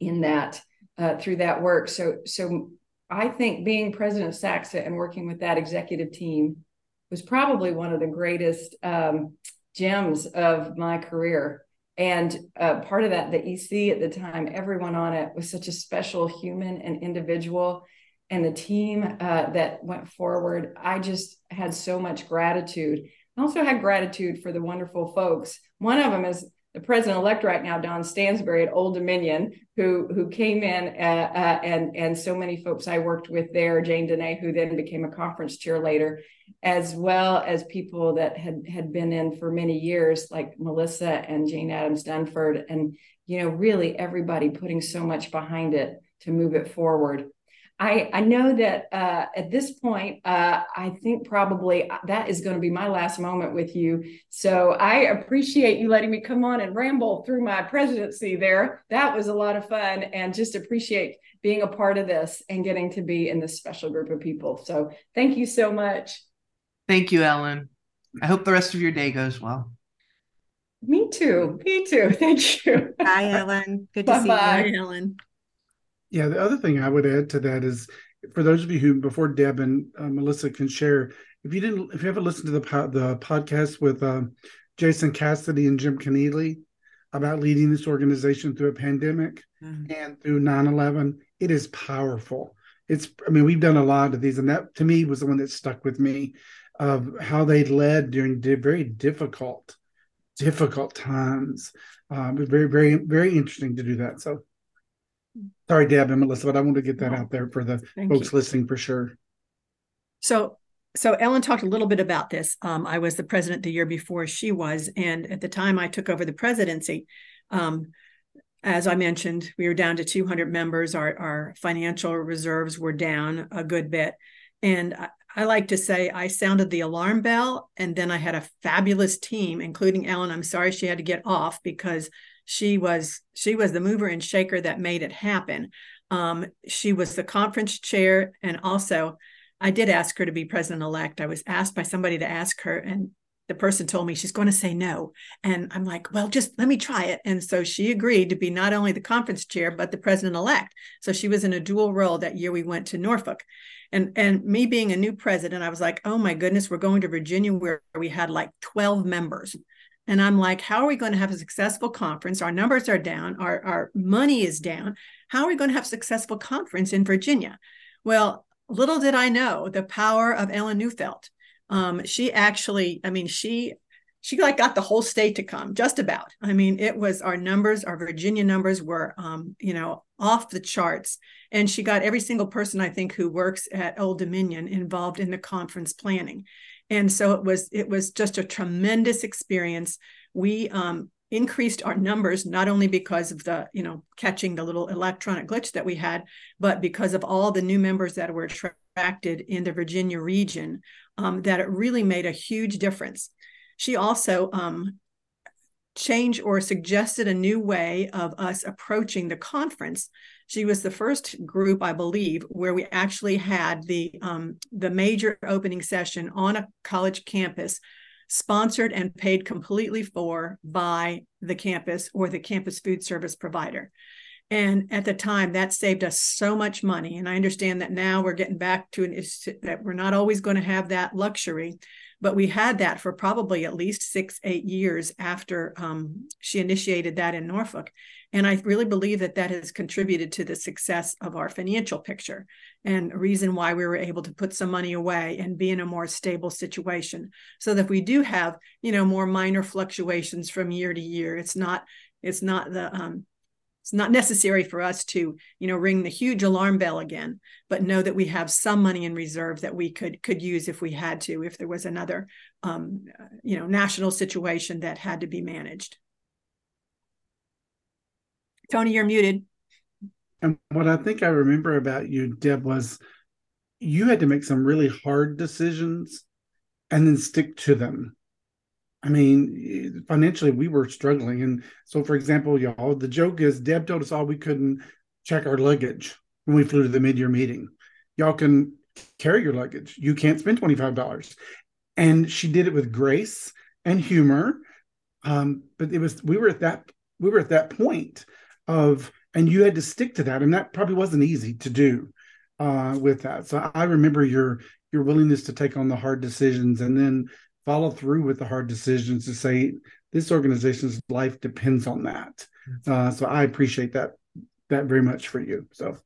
in that uh, through that work. So, so I think being president of SACSA and working with that executive team was probably one of the greatest um, gems of my career. And uh, part of that, the EC at the time, everyone on it was such a special human and individual and the team uh, that went forward. I just had so much gratitude. I also had gratitude for the wonderful folks. One of them is the president elect right now, Don Stansbury at Old Dominion, who who came in uh, uh, and and so many folks I worked with there, Jane Dene, who then became a conference chair later, as well as people that had had been in for many years, like Melissa and Jane Adams Dunford, and you know really everybody putting so much behind it to move it forward. I, I know that uh, at this point, uh, I think probably that is going to be my last moment with you. So I appreciate you letting me come on and ramble through my presidency there. That was a lot of fun and just appreciate being a part of this and getting to be in this special group of people. So thank you so much. Thank you, Ellen. I hope the rest of your day goes well. Me too. Me too. Thank you. Bye, Ellen. Good to Bye-bye. see Bye, Ellen. Yeah, the other thing I would add to that is for those of you who, before Deb and uh, Melissa can share, if you didn't, if you haven't listened to the po- the podcast with uh, Jason Cassidy and Jim Keneally about leading this organization through a pandemic Mhm. and through 9-11, it is powerful. It's, I mean, we've done a lot of these, and that to me was the one that stuck with me of how they led during di- very difficult, difficult times. Um, it was very, very, very interesting to do that. So, sorry, Deb and Melissa, but I want to get that out there for the Thank folks you. listening for sure. So, so Ellen talked a little bit about this. Um, I was the president the year before she was, and at the time I took over the presidency, um, as I mentioned, we were down to 200 members. Our our financial reserves were down a good bit, and I, I like to say I sounded the alarm bell, and then I had a fabulous team, including Ellen. I'm sorry she had to get off because she was she was the mover and shaker that made it happen. Um, she was the conference chair, and also I did ask her to be president elect. I was asked by somebody to ask her, and the person told me she's going to say no. And I'm like, well, just let me try it. And so she agreed to be not only the conference chair, but the president elect. So she was in a dual role that year we went to Norfolk. And, and me being a new president, I was like, oh my goodness, we're going to Virginia where we had like 12 members. And I'm like, how are we going to have a successful conference? Our numbers are down, our, our money is down. How are we going to have a successful conference in Virginia? Well, little did I know the power of Ellen Neufeldt. Um, she actually, I mean, she she like got the whole state to come, just about. I mean, it was our numbers, our Virginia numbers were, um, you know, off the charts, and she got every single person I think who works at Old Dominion involved in the conference planning, and so it was it was just a tremendous experience. We um, increased our numbers not only because of the you know catching the little electronic glitch that we had but because of all the new members that were attracted in the virginia region um, that it really made a huge difference she also um, changed or suggested a new way of us approaching the conference she was the first group i believe where we actually had the um, the major opening session on a college campus sponsored and paid completely for by the campus or the campus food service provider. And at the time, that saved us so much money. And I understand that now we're getting back to an issue that we're not always going to have that luxury, but we had that for probably at least six, eight years after um, she initiated that in Norfolk. And I really believe that that has contributed to the success of our financial picture and a reason why we were able to put some money away and be in a more stable situation so that we do have, you know, more minor fluctuations from year to year, it's not, it's not the, um, it's not necessary for us to, you know, ring the huge alarm bell again, but know that we have some money in reserve that we could could use if we had to, if there was another, um, you know, national situation that had to be managed. Tony, you're muted. And what I think I remember about you, Deb, was you had to make some really hard decisions and then stick to them. I mean, financially, we were struggling. And so, for example, y'all, the joke is Deb told us all we couldn't check our luggage when we flew to the mid year meeting. Y'all can carry your luggage, you can't spend $25. And she did it with grace and humor. Um, but it was, we were at that, we were at that point of, and you had to stick to that. And that probably wasn't easy to do uh, with that. So I remember your, your willingness to take on the hard decisions and then follow through with the hard decisions to say this organization's life depends on that. Uh, so I appreciate that that very much for you. So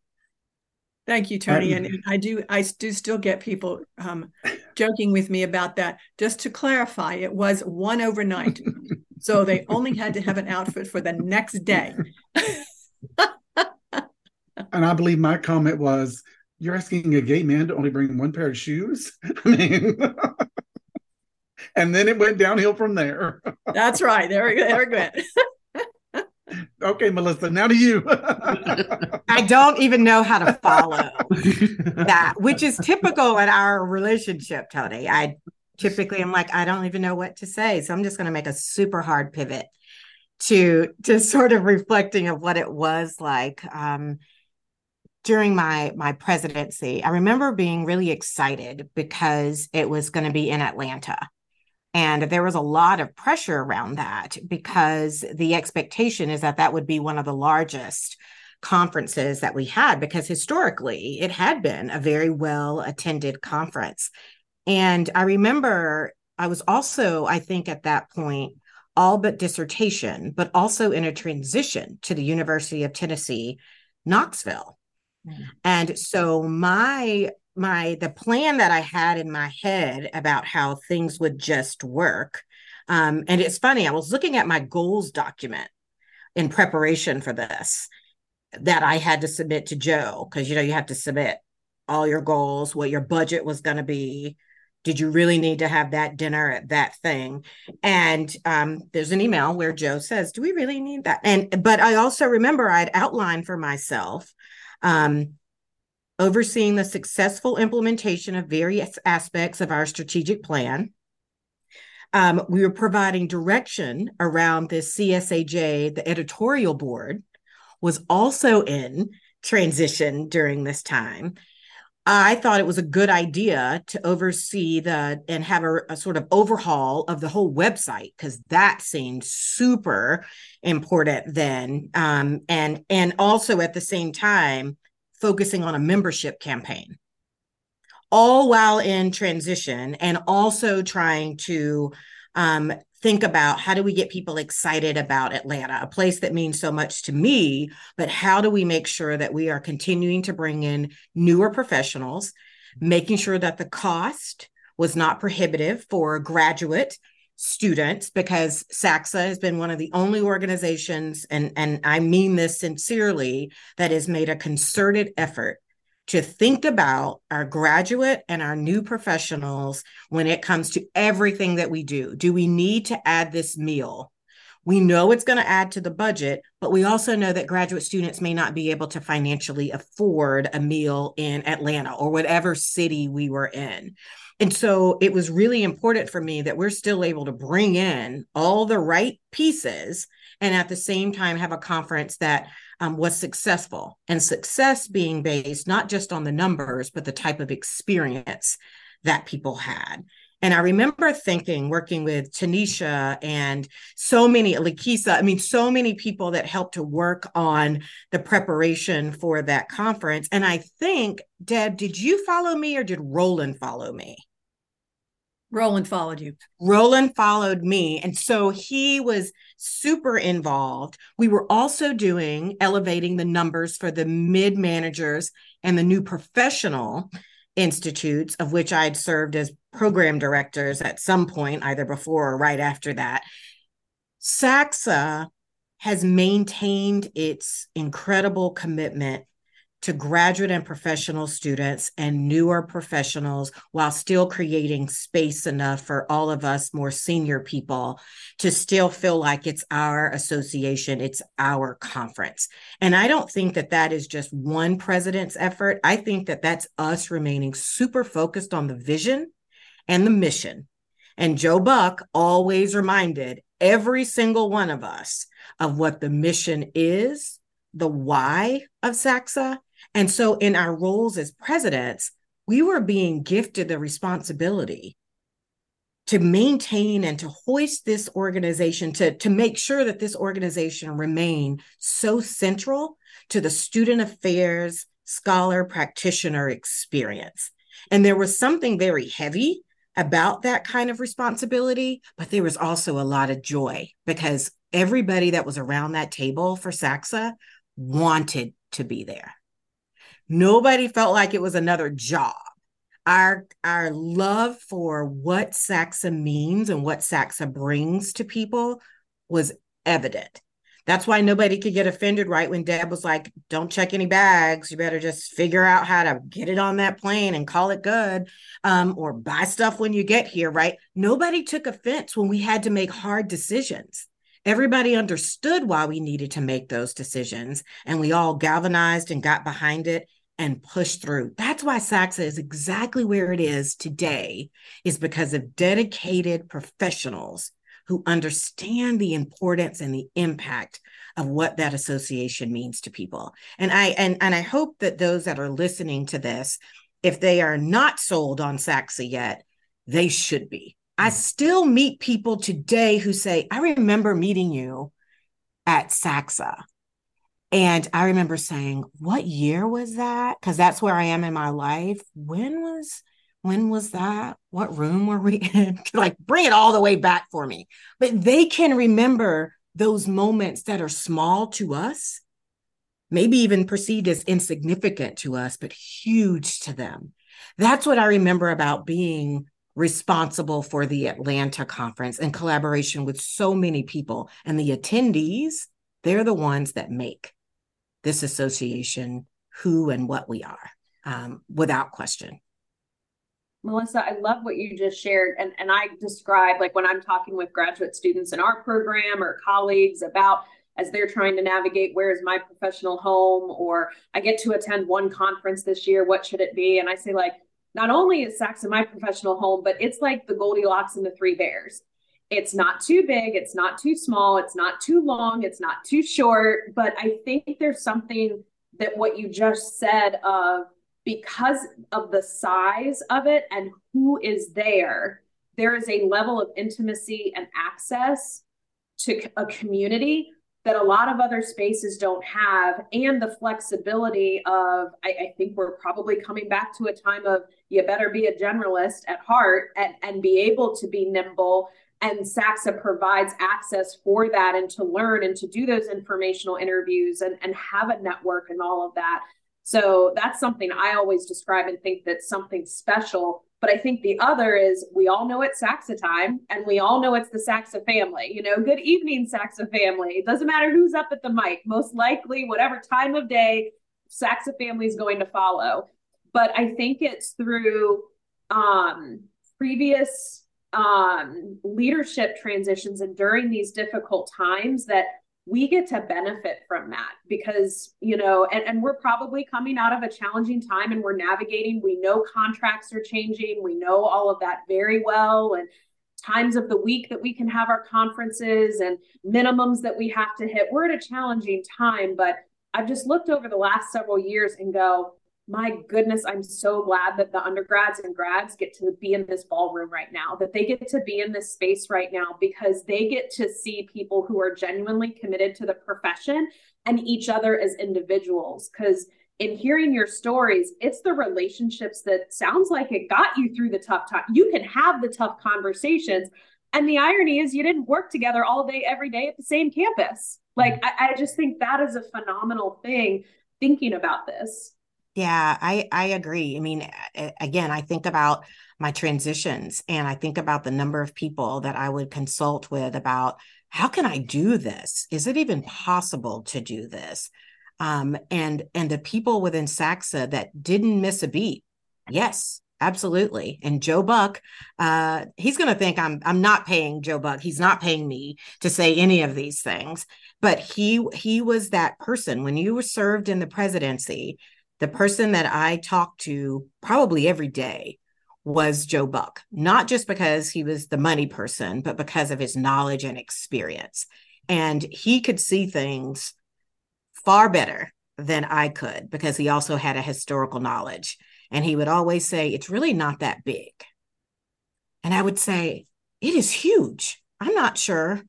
thank you, Tony. And, and I do I do still get people um, joking with me about that. Just to clarify, it was one overnight, so they only had to have an outfit for the next day. and I believe my comment was, "You're asking a gay man to only bring one pair of shoes." I mean. And then it went downhill from there. That's right. There we go. There we go. okay, Melissa, now to you. I don't even know how to follow that, which is typical in our relationship, Tony. I typically am like, I don't even know what to say. So I'm just going to make a super hard pivot to to sort of reflecting of what it was like um, during my my presidency. I remember being really excited because it was going to be in Atlanta. And there was a lot of pressure around that because the expectation is that that would be one of the largest conferences that we had because historically it had been a very well attended conference. And I remember I was also, I think, at that point, all but dissertation, but also in a transition to the University of Tennessee, Knoxville. Mm. And so my my the plan that I had in my head about how things would just work. Um, and it's funny, I was looking at my goals document in preparation for this that I had to submit to Joe because you know you have to submit all your goals, what your budget was going to be. Did you really need to have that dinner at that thing? And um, there's an email where Joe says, "Do we really need that?" And but I also remember I'd outlined for myself um, overseeing the successful implementation of various aspects of our strategic plan. Um, we were providing direction around this CSAJ, the editorial board was also in transition during this time. I thought it was a good idea to oversee the and have a, a sort of overhaul of the whole website because that seemed super important then, um, and and also at the same time focusing on a membership campaign, all while in transition and also trying to um, think about how do we get people excited about Atlanta, a place that means so much to me, but how do we make sure that we are continuing to bring in newer professionals, making sure that the cost was not prohibitive for a graduate students because SACSA has been one of the only organizations, and, and I mean this sincerely, that has made a concerted effort to think about our graduate and our new professionals when it comes to everything that we do. Do we need to add this meal? We know it's going to add to the budget, but we also know that graduate students may not be able to financially afford a meal in Atlanta or whatever city we were in. And so it was really important for me that we're still able to bring in all the right pieces and at the same time have a conference that um, was successful and success being based not just on the numbers, but the type of experience that people had. And I remember thinking, working with Tanisha and so many, Lakisa, I mean, so many people that helped to work on the preparation for that conference. And I think, Deb, did you follow me or did Roland follow me? Roland followed you. Roland followed me. And so he was super involved. We were also doing elevating the numbers for the mid managers and the new professional institutes, of which I'd served as program directors at some point, either before or right after that. SACSA has maintained its incredible commitment to graduate and professional students and newer professionals while still creating space enough for all of us more senior people to still feel like it's our association, it's our conference. And I don't think that that is just one president's effort. I think that that's us remaining super focused on the vision and the mission. And Joe Buck always reminded every single one of us of what the mission is, the why of SACSA, and so, in our roles as presidents, we were being gifted the responsibility to maintain and to hoist this organization, to, to make sure that this organization remained so central to the student affairs, scholar, practitioner experience. And there was something very heavy about that kind of responsibility, but there was also a lot of joy because everybody that was around that table for SACSA wanted to be there. Nobody felt like it was another job. Our our love for what SACSA means and what SACSA brings to people was evident. That's why nobody could get offended, right? When Deb was like, don't check any bags. You better just figure out how to get it on that plane and call it good um, or buy stuff when you get here, right? Nobody took offense when we had to make hard decisions Everybody understood why we needed to make those decisions, and we all galvanized and got behind it and pushed through. That's why SACSA is exactly where it is today, is because of dedicated professionals who understand the importance and the impact of what that association means to people. And I and and I hope that those that are listening to this, if they are not sold on SACSA yet, they should be. I mm. still meet people today who say, I remember meeting you at SACSA. And I remember saying, What year was that? Because that's where I am in my life. When was when was that? What room were we in? like bring it all the way back for me. But they can remember those moments that are small to us, maybe even perceived as insignificant to us, but huge to them. That's what I remember about being responsible for the Atlanta conference in collaboration with so many people. And the attendees, they're the ones that make this association who and what we are, um, without question. Melissa, I love what you just shared. And, and I describe, like, when I'm talking with graduate students in our program or colleagues about as they're trying to navigate where is my professional home, or I get to attend one conference this year, what should it be? And I say, like, not only is SACSA my professional home, but it's like the Goldilocks and the Three Bears. It's not too big, it's not too small, it's not too long, it's not too short. But I think there's something that what you just said of because of the size of it and who is there, there is a level of intimacy and access to a community that a lot of other spaces don't have and the flexibility of I, I, think we're probably coming back to a time of you better be a generalist at heart and, and be able to be nimble and SACSA provides access for that and to learn and to do those informational interviews and, and have a network and all of that. So that's something i always describe and think that's something special but I think the other is we all know it's SACSA time and we all know it's the SACSA family. You know, good evening, SACSA family. It doesn't matter who's up at the mic. Most likely, whatever time of day, SACSA family is going to follow. But I think it's through um, previous um, leadership transitions and during these difficult times that we get to benefit from that because you know and, and we're probably coming out of a challenging time and we're navigating. We know contracts are changing. We know all of that very well and times of the week that we can have our conferences and minimums that we have to hit. We're at a challenging time but i've just looked over the last several years and go my goodness, I'm so glad that the undergrads and grads get to be in this ballroom right now, that they get to be in this space right now because they get to see people who are genuinely committed to the profession and each other as individuals. Because in hearing your stories, it's the relationships that sounds like it got you through the tough time. You can have the tough conversations. And the irony is, you didn't work together all day, every day at the same campus. Like, I, I just think that is a phenomenal thing thinking about this. Yeah, I I agree. I mean, again, I think about my transitions and I think about the number of people that I would consult with about how can I do this? Is it even possible to do this? Um, and and the people within SACSA that didn't miss a beat. Yes, absolutely. And Joe Buck, uh, he's going to think I'm I'm not paying Joe Buck. He's not paying me to say any of these things. But he he was that person when you were served in the presidency the person that I talked to probably every day was Joe Buck, not just because he was the money person, but because of his knowledge and experience. And he could see things far better than I could because he also had a historical knowledge. And he would always say, It's really not that big. And I would say, It is huge. I'm not sure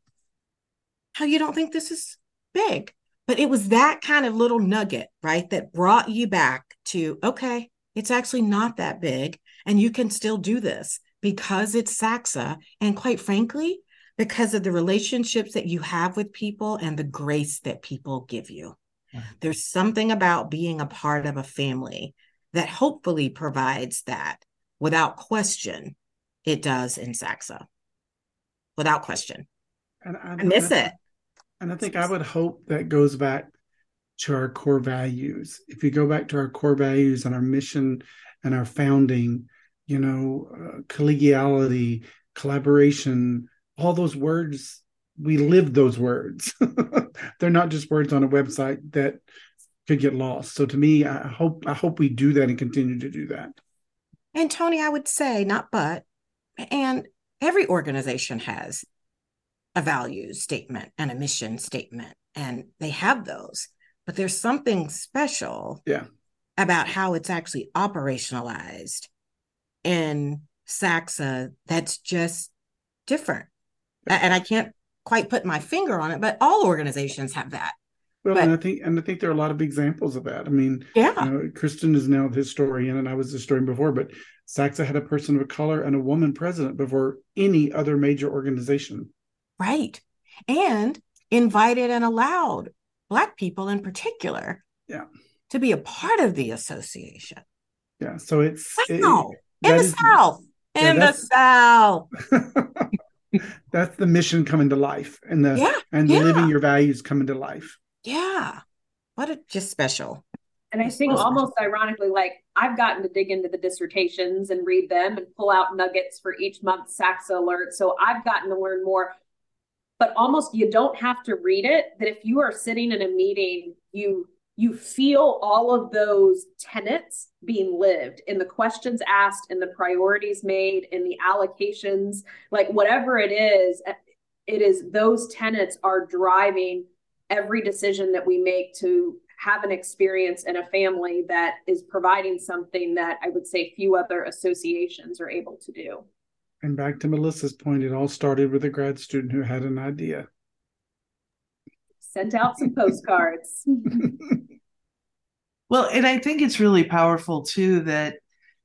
how you don't think this is big. But it was that kind of little nugget, right, that brought you back to, okay, it's actually not that big. And you can still do this because it's SACSA. And quite frankly, because of the relationships that you have with people and the grace that people give you. Mm-hmm. There's something about being a part of a family that hopefully provides that without question. It does in SACSA, without question. And I, I miss it. And I think I would hope that goes back to our core values. If you go back to our core values and our mission and our founding, you know, uh, collegiality, collaboration, all those words we live those words. They're not just words on a website that could get lost. So to me, I hope I hope we do that and continue to do that. And Tony, I would say not but, and every organization has a values statement and a mission statement, and they have those. But there's something special yeah. about how it's actually operationalized in SACSA that's just different. And I can't quite put my finger on it, but all organizations have that. Well, but, and I think and I think there are a lot of examples of that. I mean, yeah, you know, Kristin is now the historian, and I was the historian before, but SACSA had a person of color and a woman president before any other major organization. Right, and invited and allowed Black people in particular, yeah, to be a part of the association. Yeah, so it's wow. it, in the is, South, yeah, in the South. that's the mission coming to life, and the yeah, and yeah. living your values coming to life. Yeah. What a just special. And I think almost ironically, like I've gotten to dig into the dissertations and read them and pull out nuggets for each month's SACSA alert. So I've gotten to learn more. But almost you don't have to read it. That if you are sitting in a meeting, you you feel all of those tenets being lived in the questions asked in the priorities made in the allocations like whatever it is it is those tenets are driving every decision that we make to have an experience in a family that is providing something that I would say few other associations are able to do. And back to Melissa's point, it all started with a grad student who had an idea. Sent out some postcards. well, and I think it's really powerful too that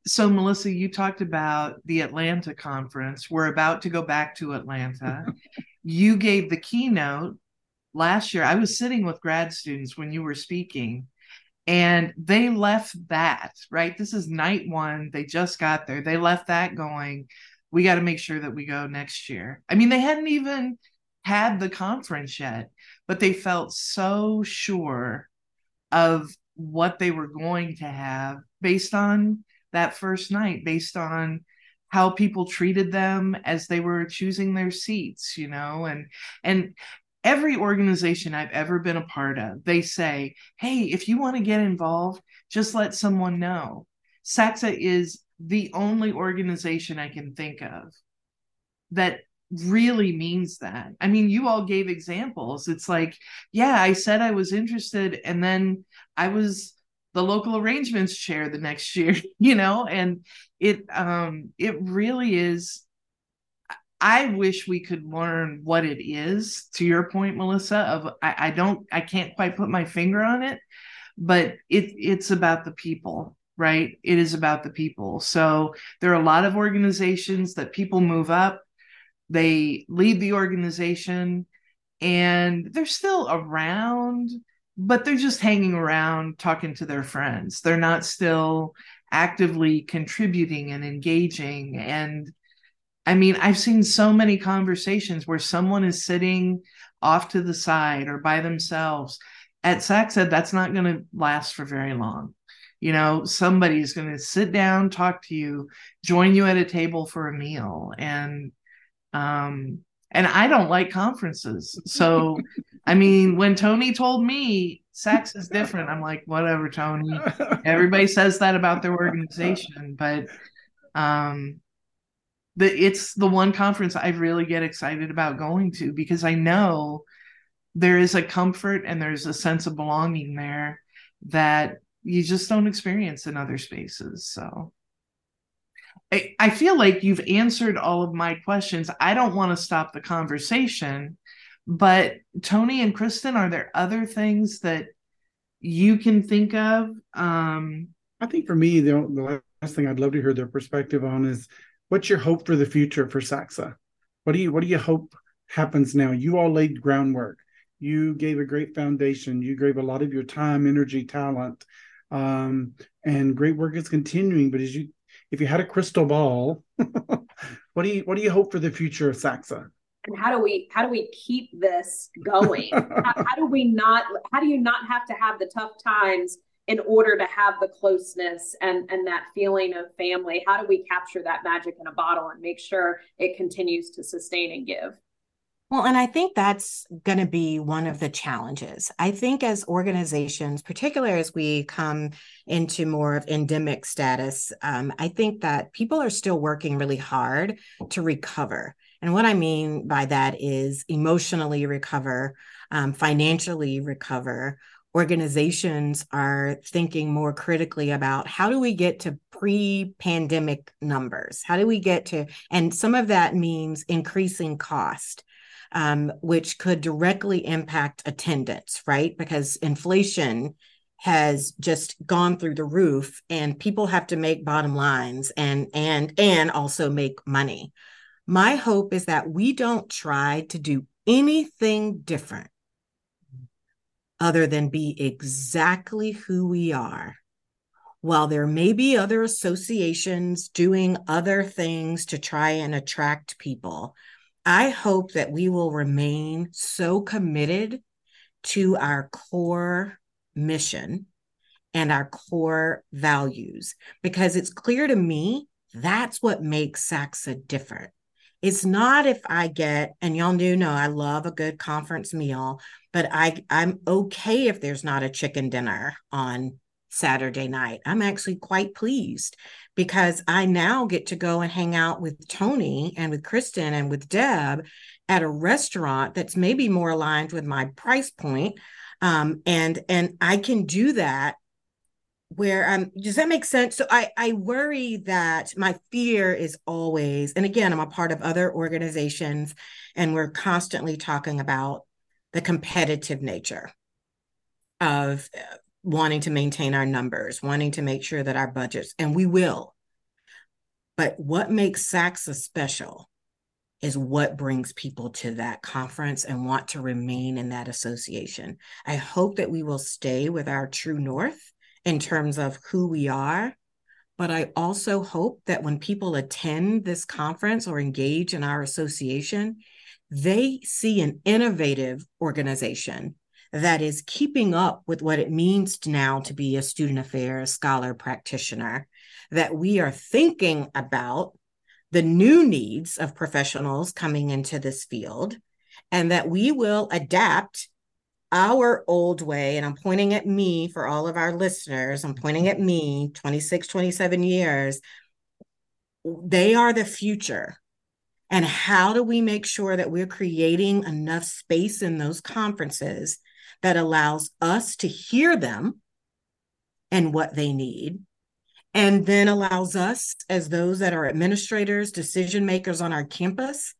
so Melissa, you talked about the Atlanta conference. We're about to go back to Atlanta. you gave the keynote last year, I was sitting with grad students when you were speaking, and they left that, right? This is night one. They just got there. They left that going, we got to make sure that we go next year. I mean, they hadn't even had the conference yet, but they felt so sure of what they were going to have based on that first night, based on how people treated them as they were choosing their seats you know and and every organization I've ever been a part of, they say, hey, if you want to get involved, just let someone know. SACSA is the only organization I can think of that really means that. I mean, you all gave examples. It's like, yeah, I said I was interested, and then I was the local arrangements chair the next year, you know, and it um it really is I wish we could learn what it is. To your point, Melissa, of I, I don't, I can't quite put my finger on it, but it it's about the people, right? It is about the people. So there are a lot of organizations that people move up, they lead the organization, and they're still around, but they're just hanging around talking to their friends. They're not still actively contributing and engaging and I mean, I've seen so many conversations where someone is sitting off to the side or by themselves. At SACSA, that's not going to last for very long. You know, somebody's going to sit down, talk to you, join you at a table for a meal, and um, and I don't like conferences. So, I mean, when Tony told me SACSA is different, I'm like, whatever, Tony. Everybody says that about their organization, but um, the it's the one conference I really get excited about going to because I know there is a comfort and there's a sense of belonging there that you just don't experience in other spaces. So I, I feel like you've answered all of my questions. I don't want to stop the conversation, but Tony and Kristin, are there other things that you can think of? Um, I think for me, the, the last thing I'd love to hear their perspective on is what's your hope for the future for SACSA? What do you what do you hope happens now? You all laid groundwork. You gave a great foundation. You gave a lot of your time, energy, talent, um, and great work is continuing. But as you, if you had a crystal ball, what do you what do you hope for the future of SACSA? And how do we how do we keep this going? how, how do we not? How do you not have to have the tough times in order to have the closeness and and that feeling of family how do we capture that magic in a bottle and make sure it continues to sustain and give Well, and I think that's going to be one of the challenges. I think as organizations, particularly as we come into more of endemic status, um, I think that people are still working really hard to recover. And what I mean by that is emotionally recover, um, financially recover. Organizations are thinking more critically about how do we get to pre pandemic numbers? How do we get to, and some of that means increasing cost um, which could directly impact attendance, right? Because inflation has just gone through the roof and people have to make bottom lines and and and also make money. My hope is that we don't try to do anything different other than be exactly who we are. While there may be other associations doing other things to try and attract people, I hope that we will remain so committed to our core mission and our core values because it's clear to me that's what makes SACSA different. It's not if I get, and y'all do know I love a good conference meal, but I I'm okay if there's not a chicken dinner on Saturday night. I'm actually quite pleased because I now get to go and hang out with Tony and with Kristin and with Deb at a restaurant that's maybe more aligned with my price point. Um, and and I can do that where um does that make sense so i i worry that my fear is always and again i'm a part of other organizations and we're constantly talking about the competitive nature of wanting to maintain our numbers, wanting to make sure that our budgets, and we will. But what makes SACSA special is what brings people to that conference and want to remain in that association. I hope that we will stay with our true north in terms of who we are. But I also hope that when people attend this conference or engage in our association, they see an innovative organization that is keeping up with what it means now to be a student affairs scholar practitioner, that we are thinking about the new needs of professionals coming into this field, and that we will adapt our old way. And I'm pointing at me for all of our listeners, I'm pointing at me 26, 27 years. They are the future. And how do we make sure that we're creating enough space in those conferences that allows us to hear them and what they need, and then allows us, as those that are administrators, decision makers on our campus,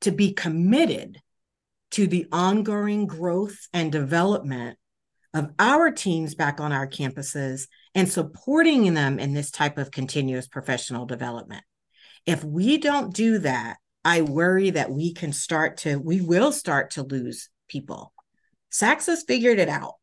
to be committed to the ongoing growth and development of our teams back on our campuses and supporting them in this type of continuous professional development. If we don't do that, I worry that we can start to, we will start to lose people SACSA has figured it out.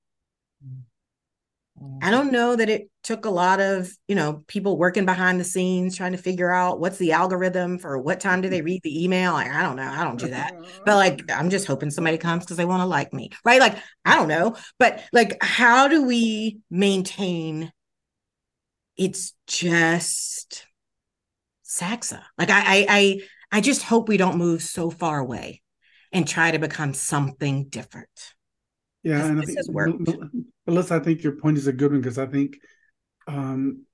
Mm-hmm. I don't know that it took a lot of, you know, people working behind the scenes trying to figure out what's the algorithm for what time do they read the email. Like, I don't know. I don't do that. But mm-hmm. like, I'm just hoping somebody comes because they want to like me. Right. Like, I don't know. But like, how do we maintain it's just SACSA? Like, I, I, I, I just hope we don't move so far away and try to become something different. Yeah, and I think, Melissa, I think your point is a good one because I think um,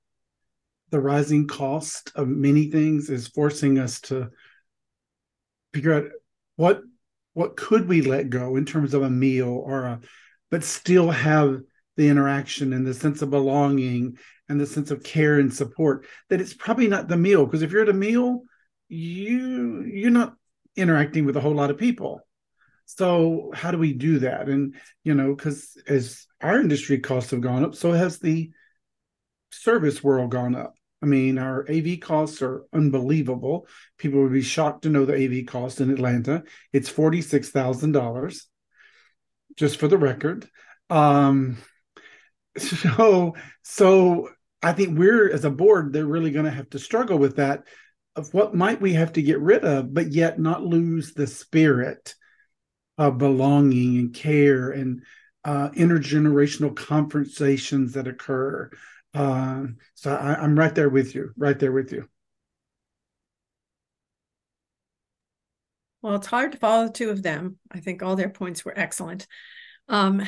the rising cost of many things is forcing us to figure out what what could we let go in terms of a meal or a, but still have the interaction and the sense of belonging and the sense of care and support. That it's probably not the meal because if you're at a meal, you you're not interacting with a whole lot of people so how do we do that? And you know, because as our industry costs have gone up, so has the service world gone up. I mean, our AV costs are unbelievable. People would be shocked to know the AV cost in Atlanta. It's forty-six thousand dollars, just for the record. Um, so, so I think we're as a board, they're really going to have to struggle with that. Of what might we have to get rid of, but yet not lose the spirit of belonging and care and uh, intergenerational conversations that occur. Uh, so I, I'm right there with you, right there with you. Well, it's hard to follow the two of them. I think all their points were excellent. Um,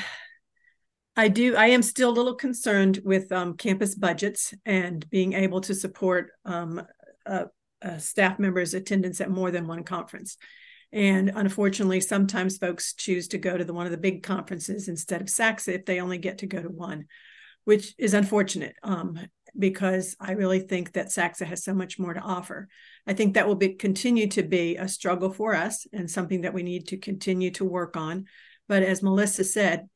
I do. I am still a little concerned with um, campus budgets and being able to support um, staff members' attendance at more than one conference. And unfortunately, sometimes folks choose to go to the one of the big conferences instead of SACSA if they only get to go to one, which is unfortunate um, because I really think that SACSA has so much more to offer. I think that will be continue to be a struggle for us and something that we need to continue to work on. But as Melissa said,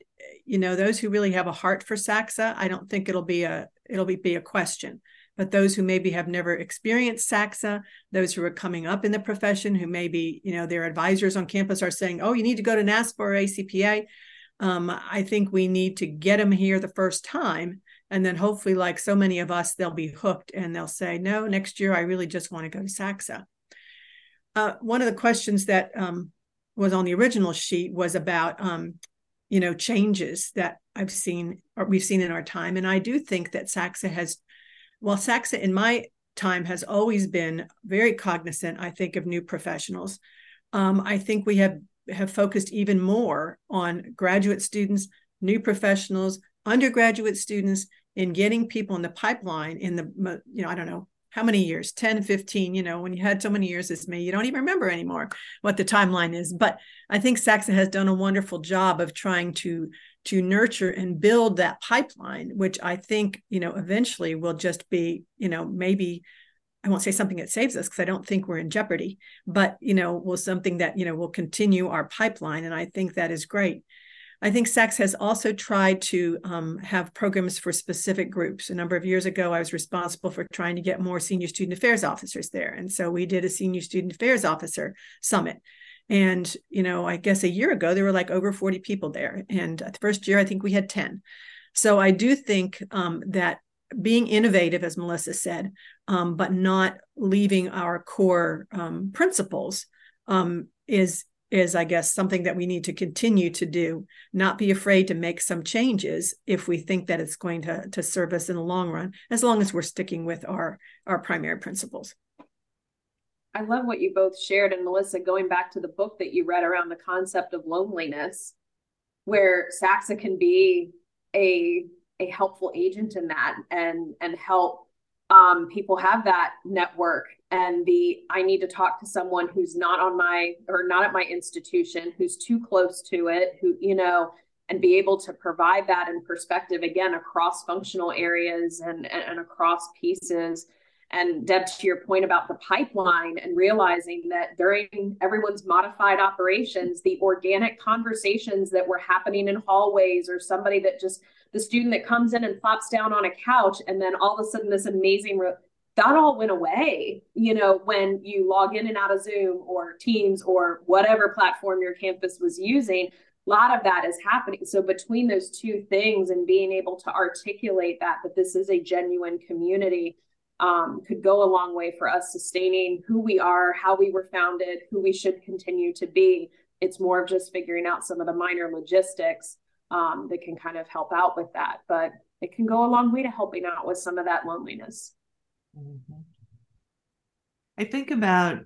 you know, those who really have a heart for SACSA, I don't think it'll be a it'll be, be a question but those who maybe have never experienced SACSA, those who are coming up in the profession, who maybe, you know, their advisors on campus are saying, oh, you need to go to NASPA or ACPA. Um, I think we need to get them here the first time. And then hopefully, like so many of us, they'll be hooked and they'll say, no, next year I really just want to go to SACSA. Uh, one of the questions that um, was on the original sheet was about, um, you know, changes that I've seen or we've seen in our time. And I do think that SACSA has well, SACSA in my time has always been very cognizant, I think, of new professionals. Um, I think we have have focused even more on graduate students, new professionals, undergraduate students in getting people in the pipeline in the you know i don't know how many years 10 15 you know when you had so many years as me you don't even remember anymore what the timeline is but i think SACSA has done a wonderful job of trying to to nurture and build that pipeline, which I think, you know, eventually will just be, you know, maybe I won't say something that saves us because I don't think we're in jeopardy, but you know, will something that you know will continue our pipeline, and I think that is great. I think SACSA has also tried to um, have programs for specific groups. A number of years ago, I was responsible for trying to get more senior student affairs officers there, and so we did a senior student affairs officer summit, and, you know, I guess a year ago, there were like over 40 people there. And the first year, I think we had 10. So I do think um, that being innovative, as Melissa said, um, but not leaving our core um, principles um, is is I guess something that we need to continue to do. Not be afraid to make some changes if we think that it's going to to serve us in the long run, as long as we're sticking with our our primary principles. I love what you both shared. And Melissa, going back to the book that you read around the concept of loneliness, where SACSA can be a a helpful agent in that and and help um, people have that network and the I need to talk to someone who's not on my or not at my institution, who's too close to it, who you know, and be able to provide that in perspective again across functional areas and, and, and across pieces and Deb, to your point about the pipeline and realizing that during everyone's modified operations, the organic conversations that were happening in hallways or somebody that just the student that comes in and plops down on a couch and then all of a sudden this amazing that all went away, you know, when you log in and out of Zoom or Teams or whatever platform your campus was using. A lot of that is happening. So between those two things and being able to articulate that that this is a genuine community um, could go a long way for us sustaining who we are, how we were founded, who we should continue to be. It's more of just figuring out some of the minor logistics um, that can kind of help out with that. But it can go a long way to helping out with some of that loneliness. Mm-hmm. I think about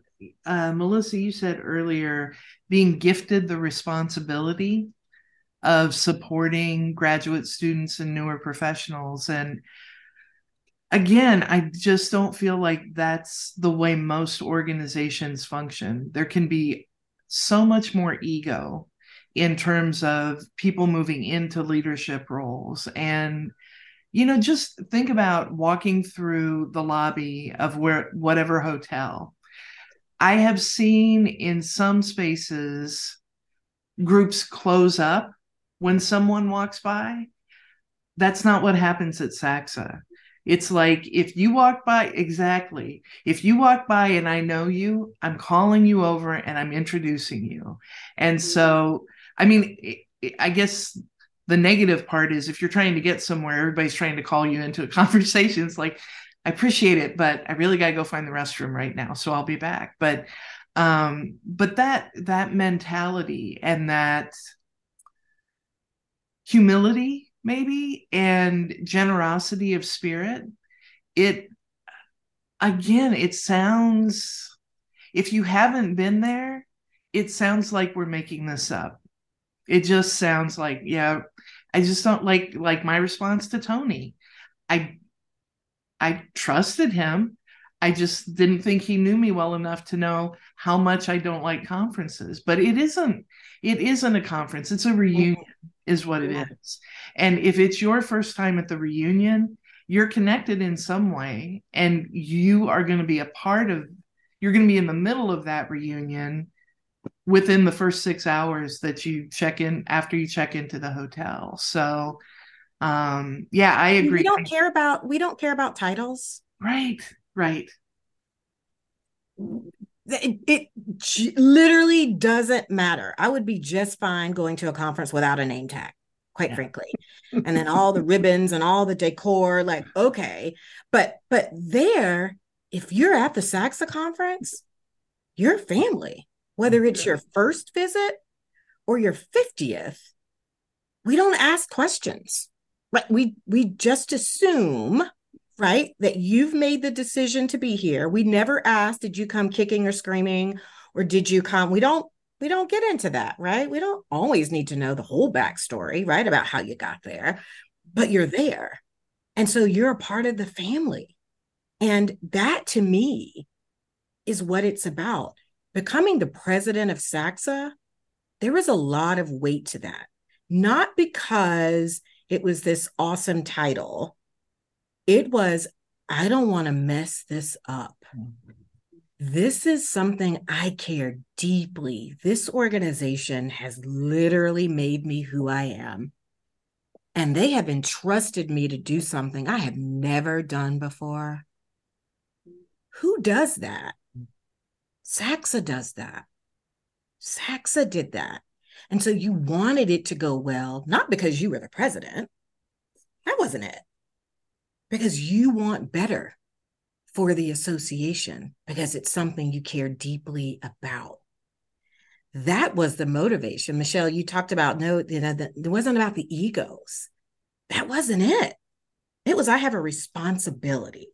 uh, Melissa, you said earlier being gifted the responsibility of supporting graduate students and newer professionals. And again, I just don't feel like that's the way most organizations function. There can be so much more ego in terms of people moving into leadership roles. And you know just think about walking through the lobby of where whatever hotel. I have seen in some spaces groups close up when someone walks by. That's not what happens at SACSA it's like if you walk by, exactly. If you walk by and I know you, I'm calling you over and I'm introducing you. And mm-hmm. so, I mean, I guess the negative part is if you're trying to get somewhere, everybody's trying to call you into a conversation. It's like, I appreciate it, but I really got to go find the restroom right now. So I'll be back. But, um, but that, that mentality and that humility maybe and generosity of spirit it again it sounds if you haven't been there it sounds like we're making this up. It just sounds like, yeah, I just don't like like my response to Tony. I I trusted him. I just didn't think he knew me well enough to know how much I don't like conferences. But it isn't it isn't a conference. It's a reunion is what it is. And if it's your first time at the reunion, you're connected in some way and you are going to be a part of you're going to be in the middle of that reunion within the first six hours that you check in after you check into the hotel. So um yeah i agree we don't care about we don't care about titles. Right right it, it literally doesn't matter. I would be just fine going to a conference without a name tag quite yeah. frankly. And then all the ribbons and all the decor like okay. But but there if you're at the SACSA conference you're family whether it's mm-hmm. your first visit or your 50th we don't ask questions. Right we we just assume right that you've made the decision to be here we never ask did you come kicking or screaming or did you come we don't we don't get into that, right? We don't always need to know the whole backstory, right? About how you got there, but you're there. And so you're a part of the family. And that to me is what it's about. Becoming the president of SACSA, there was a lot of weight to that. Not because it was this awesome title, it was, I don't want to mess this up. This is something I care deeply. This organization has literally made me who I am. And they have entrusted me to do something I have never done before. Who does that? SACSA does that. SACSA did that. And so you wanted it to go well, not because you were the president. That wasn't it. Because you want better for the association because it's something you care deeply about. That was the motivation. Michelle, you talked about no, you know, the, it wasn't about the egos. That wasn't it. It was I have a responsibility.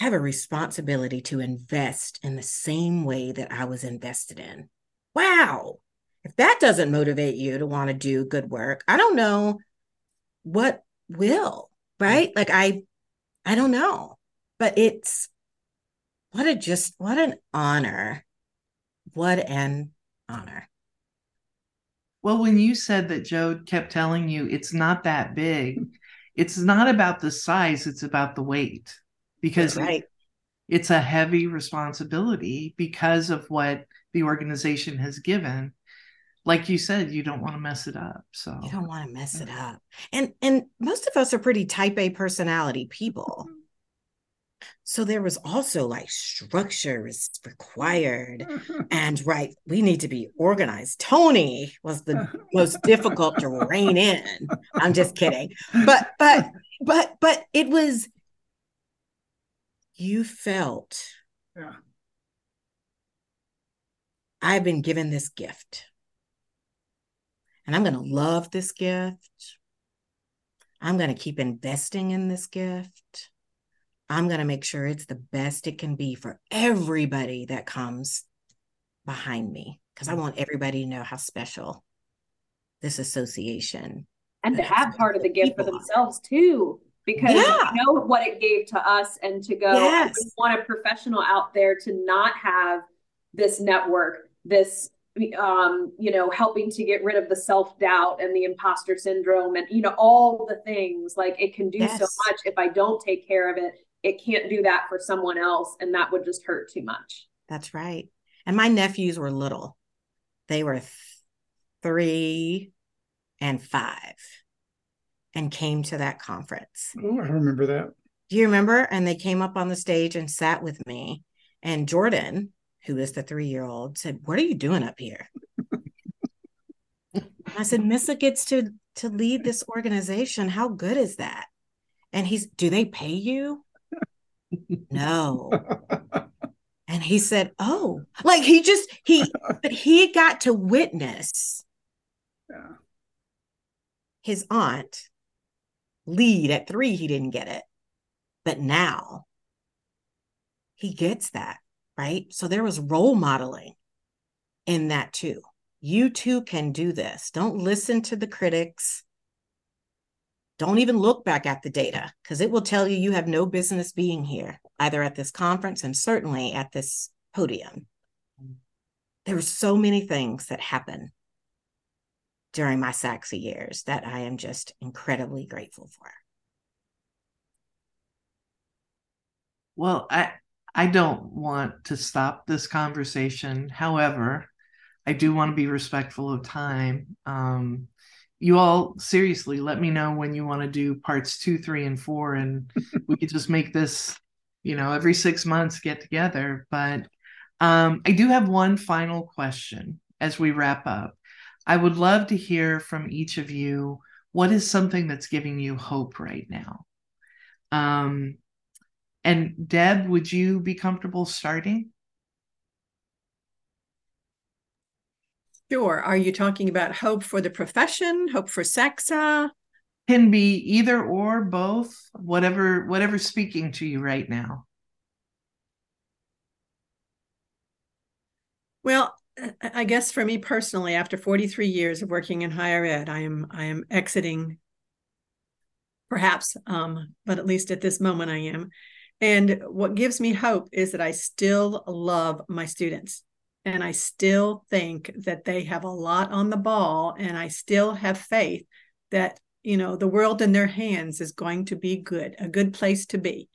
I have a responsibility to invest in the same way that I was invested in. Wow. If that doesn't motivate you to want to do good work, I don't know what will, right? Like I I don't know but it's what a just what an honor. What an honor. Well when you said that joe kept telling you it's not that big it's not about the size it's about the weight. Because right. it's a heavy responsibility because of what the organization has given like you said you don't want to mess it up so you don't want to mess it up and and most of us are pretty type a personality people mm-hmm. so there was also like structure is required. Mm-hmm. And right, we need to be organized. Tony was the most difficult to rein in. I'm just kidding. But but but but it was you felt yeah. I've been given this gift. And I'm going to love this gift. I'm going to keep investing in this gift. I'm going to make sure it's the best it can be for everybody that comes behind me because I want everybody to know how special this association and to have part of the gift for themselves are. too because yeah. know what it gave to us and to go yes. I want a professional out there to not have this network this um you know helping to get rid of the self-doubt and the imposter syndrome and you know all the things like it can do yes. so much. If i don't take care of it it can't do that for someone else and that would just hurt too much. That's right. And my nephews were little. They were th- three and five and came to that conference. Oh i remember that. Do you remember? And they came up on the stage and sat with me. And jordan who is the three year old said what are you doing up here i said missa gets to to lead this organization how good is that and he's do they pay you no. and he said, Oh, like he just, he, but he got to witness yeah. his aunt lead at three. He didn't get it. But now he gets that, right? So there was role modeling in that too. You too can do this. Don't listen to the critics. Don't even look back at the data because it will tell you you have no business being here, either at this conference and certainly at this podium. There were so many things that happen during my SACSA years that I am just incredibly grateful for. Well, I I don't want to stop this conversation. However, I do want to be respectful of time. Um, you all seriously let me know when you want to do parts two, three, and four, and we could just make this, you know, every six months get together. But um, I do have one final question as we wrap up. I would love to hear from each of you what is something that's giving you hope right now? Um, and Deb, would you be comfortable starting? Sure. Are you talking about hope for the profession, hope for SACSA? Can be either or both, whatever whatever's speaking to you right now. Well, I guess for me personally, after 43 years of working in higher ed, I am I am exiting, perhaps, um, but at least at this moment I am. And what gives me hope is that I still love my students, and I still think that they have a lot on the ball, and I still have faith that you know the world in their hands is going to be good, a good place to be.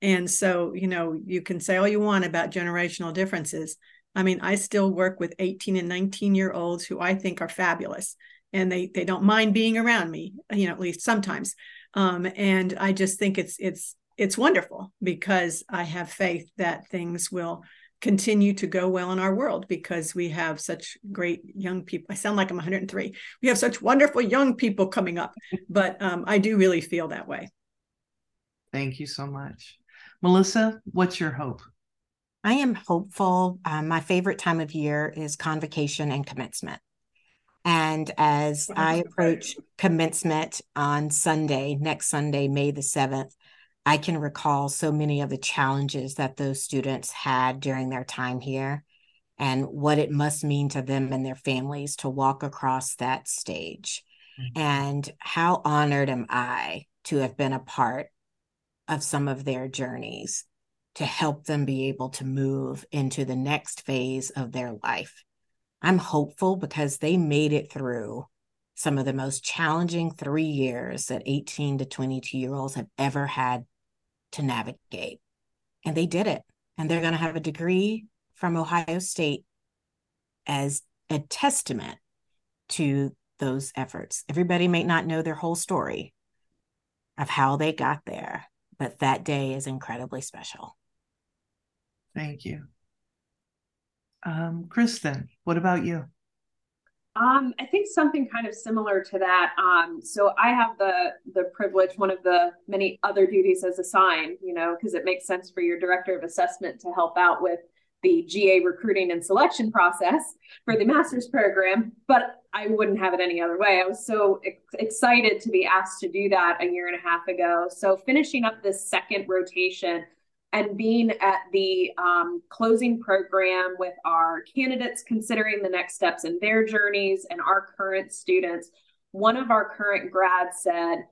And so, you know, you can say all you want about generational differences I mean, I still work with 18 and 19 year olds who I think are fabulous and they they don't mind being around me, you know, at least sometimes. Um, and I just think it's it's it's wonderful because I have faith that things will continue to go well in our world because we have such great young people. I sound like I'm 103. We have such wonderful young people coming up, but um, I do really feel that way. Thank you so much. Melissa, what's your hope? I am hopeful. Um, my favorite time of year is convocation and commencement. And as I approach commencement on Sunday, next Sunday, May the 7th, I can recall so many of the challenges that those students had during their time here and what it must mean to them and their families to walk across that stage. Mm-hmm. And how honored am I to have been a part of some of their journeys to help them be able to move into the next phase of their life. I'm hopeful because they made it through some of the most challenging three years that 18 to 22 year olds have ever had to navigate. And they did it. And they're going to have a degree from Ohio State as a testament to those efforts. Everybody may not know their whole story of how they got there, but that day is incredibly special. Thank you. Um, Kristin, what about you? Um, I think something kind of similar to that. Um, so I have the the privilege, one of the many other duties as assigned, you know, because it makes sense for your director of assessment to help out with the GA recruiting and selection process for the master's program. But I wouldn't have it any other way. I was so ex- excited to be asked to do that a year and a half ago. So finishing up this second rotation and being at the um, closing program with our candidates considering the next steps in their journeys and our current students, one of our current grads said,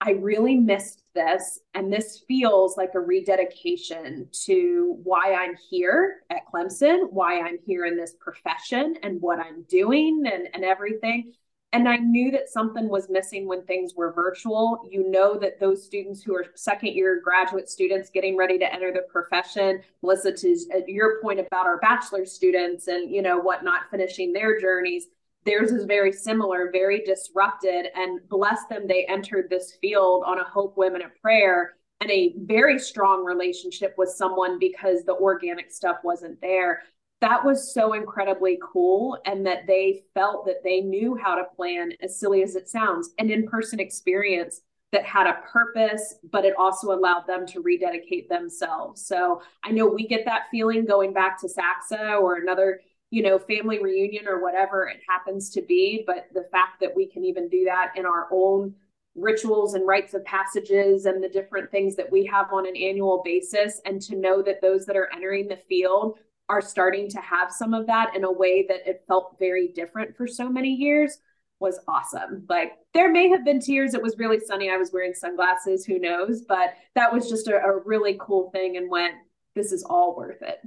I really missed this. And this feels like a rededication to why I'm here at Clemson, why I'm here in this profession and what I'm doing and, and everything. And I knew that something was missing when things were virtual. You know that those students who are second year graduate students getting ready to enter the profession, Melissa, to uh, your point about our bachelor students and, you know, whatnot, finishing their journeys, theirs is very similar, very disrupted. And bless them, they entered this field on a hope, women, and prayer and a very strong relationship with someone because the organic stuff wasn't there that was so incredibly cool and that they felt that they knew how to plan as silly as it sounds an in-person experience that had a purpose but it also allowed them to rededicate themselves. So i know we get that feeling going back to SACSA or another you know family reunion or whatever it happens to be but the fact that we can even do that in our own rituals and rites of passages and the different things that we have on an annual basis and to know that those that are entering the field are starting to have some of that in a way that it felt very different for so many years was awesome. Like there may have been tears. It was really sunny. I was wearing sunglasses. Who knows? But that was just a, a really cool thing and went, this is all worth it.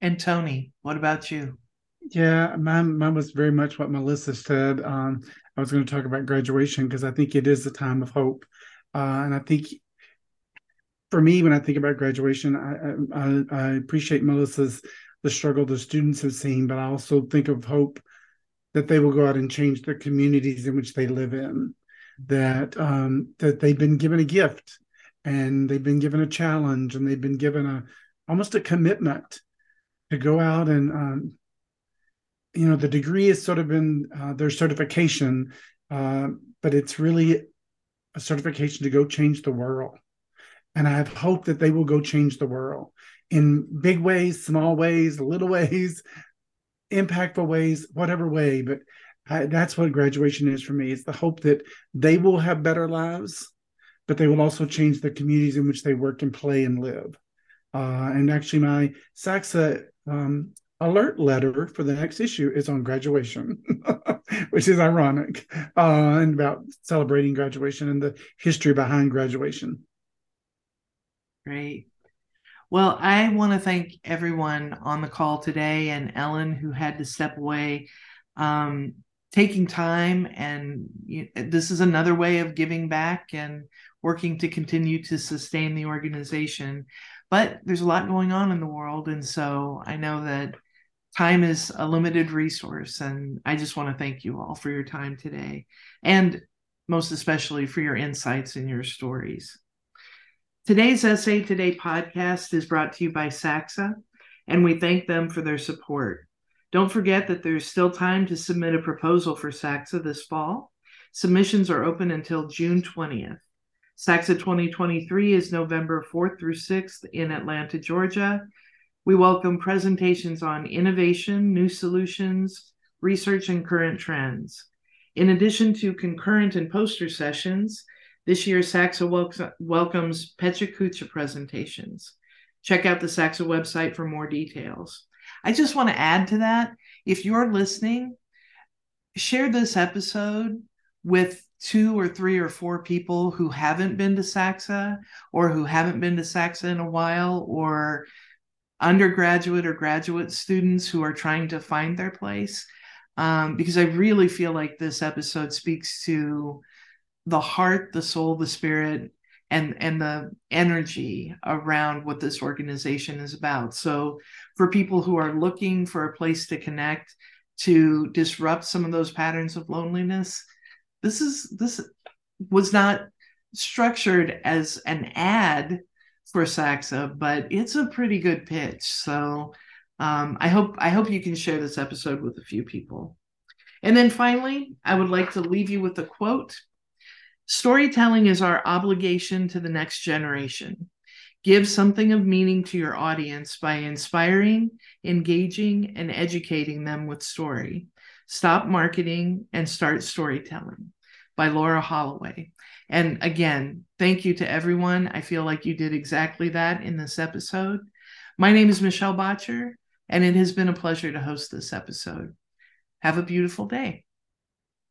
And Tony, what about you? Yeah, mine, mine was very much what Melissa said. Um, I was going to talk about graduation because I think it is a time of hope. Uh, and I think for me, when I think about graduation, I, I, I appreciate Melissa's the struggle the students have seen, but I also think of hope that they will go out and change the communities in which they live in. That um, that they've been given a gift, and they've been given a challenge, and they've been given a almost a commitment to go out and um, you know the degree has sort of been uh, their certification, uh, but it's really a certification to go change the world and I have hope that they will go change the world in big ways, small ways, little ways, impactful ways, whatever way. But I, that's what graduation is for me. It's the hope that they will have better lives, but they will also change the communities in which they work and play and live. Uh, and actually, my SACSA um, alert letter for the next issue is on graduation, which is ironic, uh, and about celebrating graduation and the history behind graduation. Great. Well, I want to thank everyone on the call today and Ellen, who had to step away, um, taking time. And you, this is another way of giving back and working to continue to sustain the organization. But there's a lot going on in the world. And so I know that time is a limited resource. And I just want to thank you all for your time today. And most especially for your insights and your stories. Today's SA Today podcast is brought to you by SACSA, and we thank them for their support. Don't forget that there's still time to submit a proposal for SACSA this fall. Submissions are open until June 20th. SACSA 2023 is November 4th through 6th in Atlanta, Georgia. We welcome presentations on innovation, new solutions, research, and current trends. In addition to concurrent and poster sessions, this year, SACSA welcomes PechaKucha presentations. Check out the SACSA website for more details. I just want to add to that if you're listening, share this episode with two or three or four people who haven't been to SACSA or who haven't been to SACSA in a while or undergraduate or graduate students who are trying to find their place. Um, because I really feel like this episode speaks to the heart, the soul, the spirit, and and the energy around what this organization is about. So for people who are looking for a place to connect, to disrupt some of those patterns of loneliness, this is this was not structured as an ad for SACSA, but it's a pretty good pitch. So um, I hope I hope you can share this episode with a few people. And then finally, I would like to leave you with a quote Storytelling is our obligation to the next generation. Give something of meaning to your audience by inspiring, engaging, and educating them with story. Stop marketing and start storytelling by Laura Holloway. And again, thank you to everyone. I feel like you did exactly that in this episode. My name is Michelle Boettcher, and it has been a pleasure to host this episode. Have a beautiful day.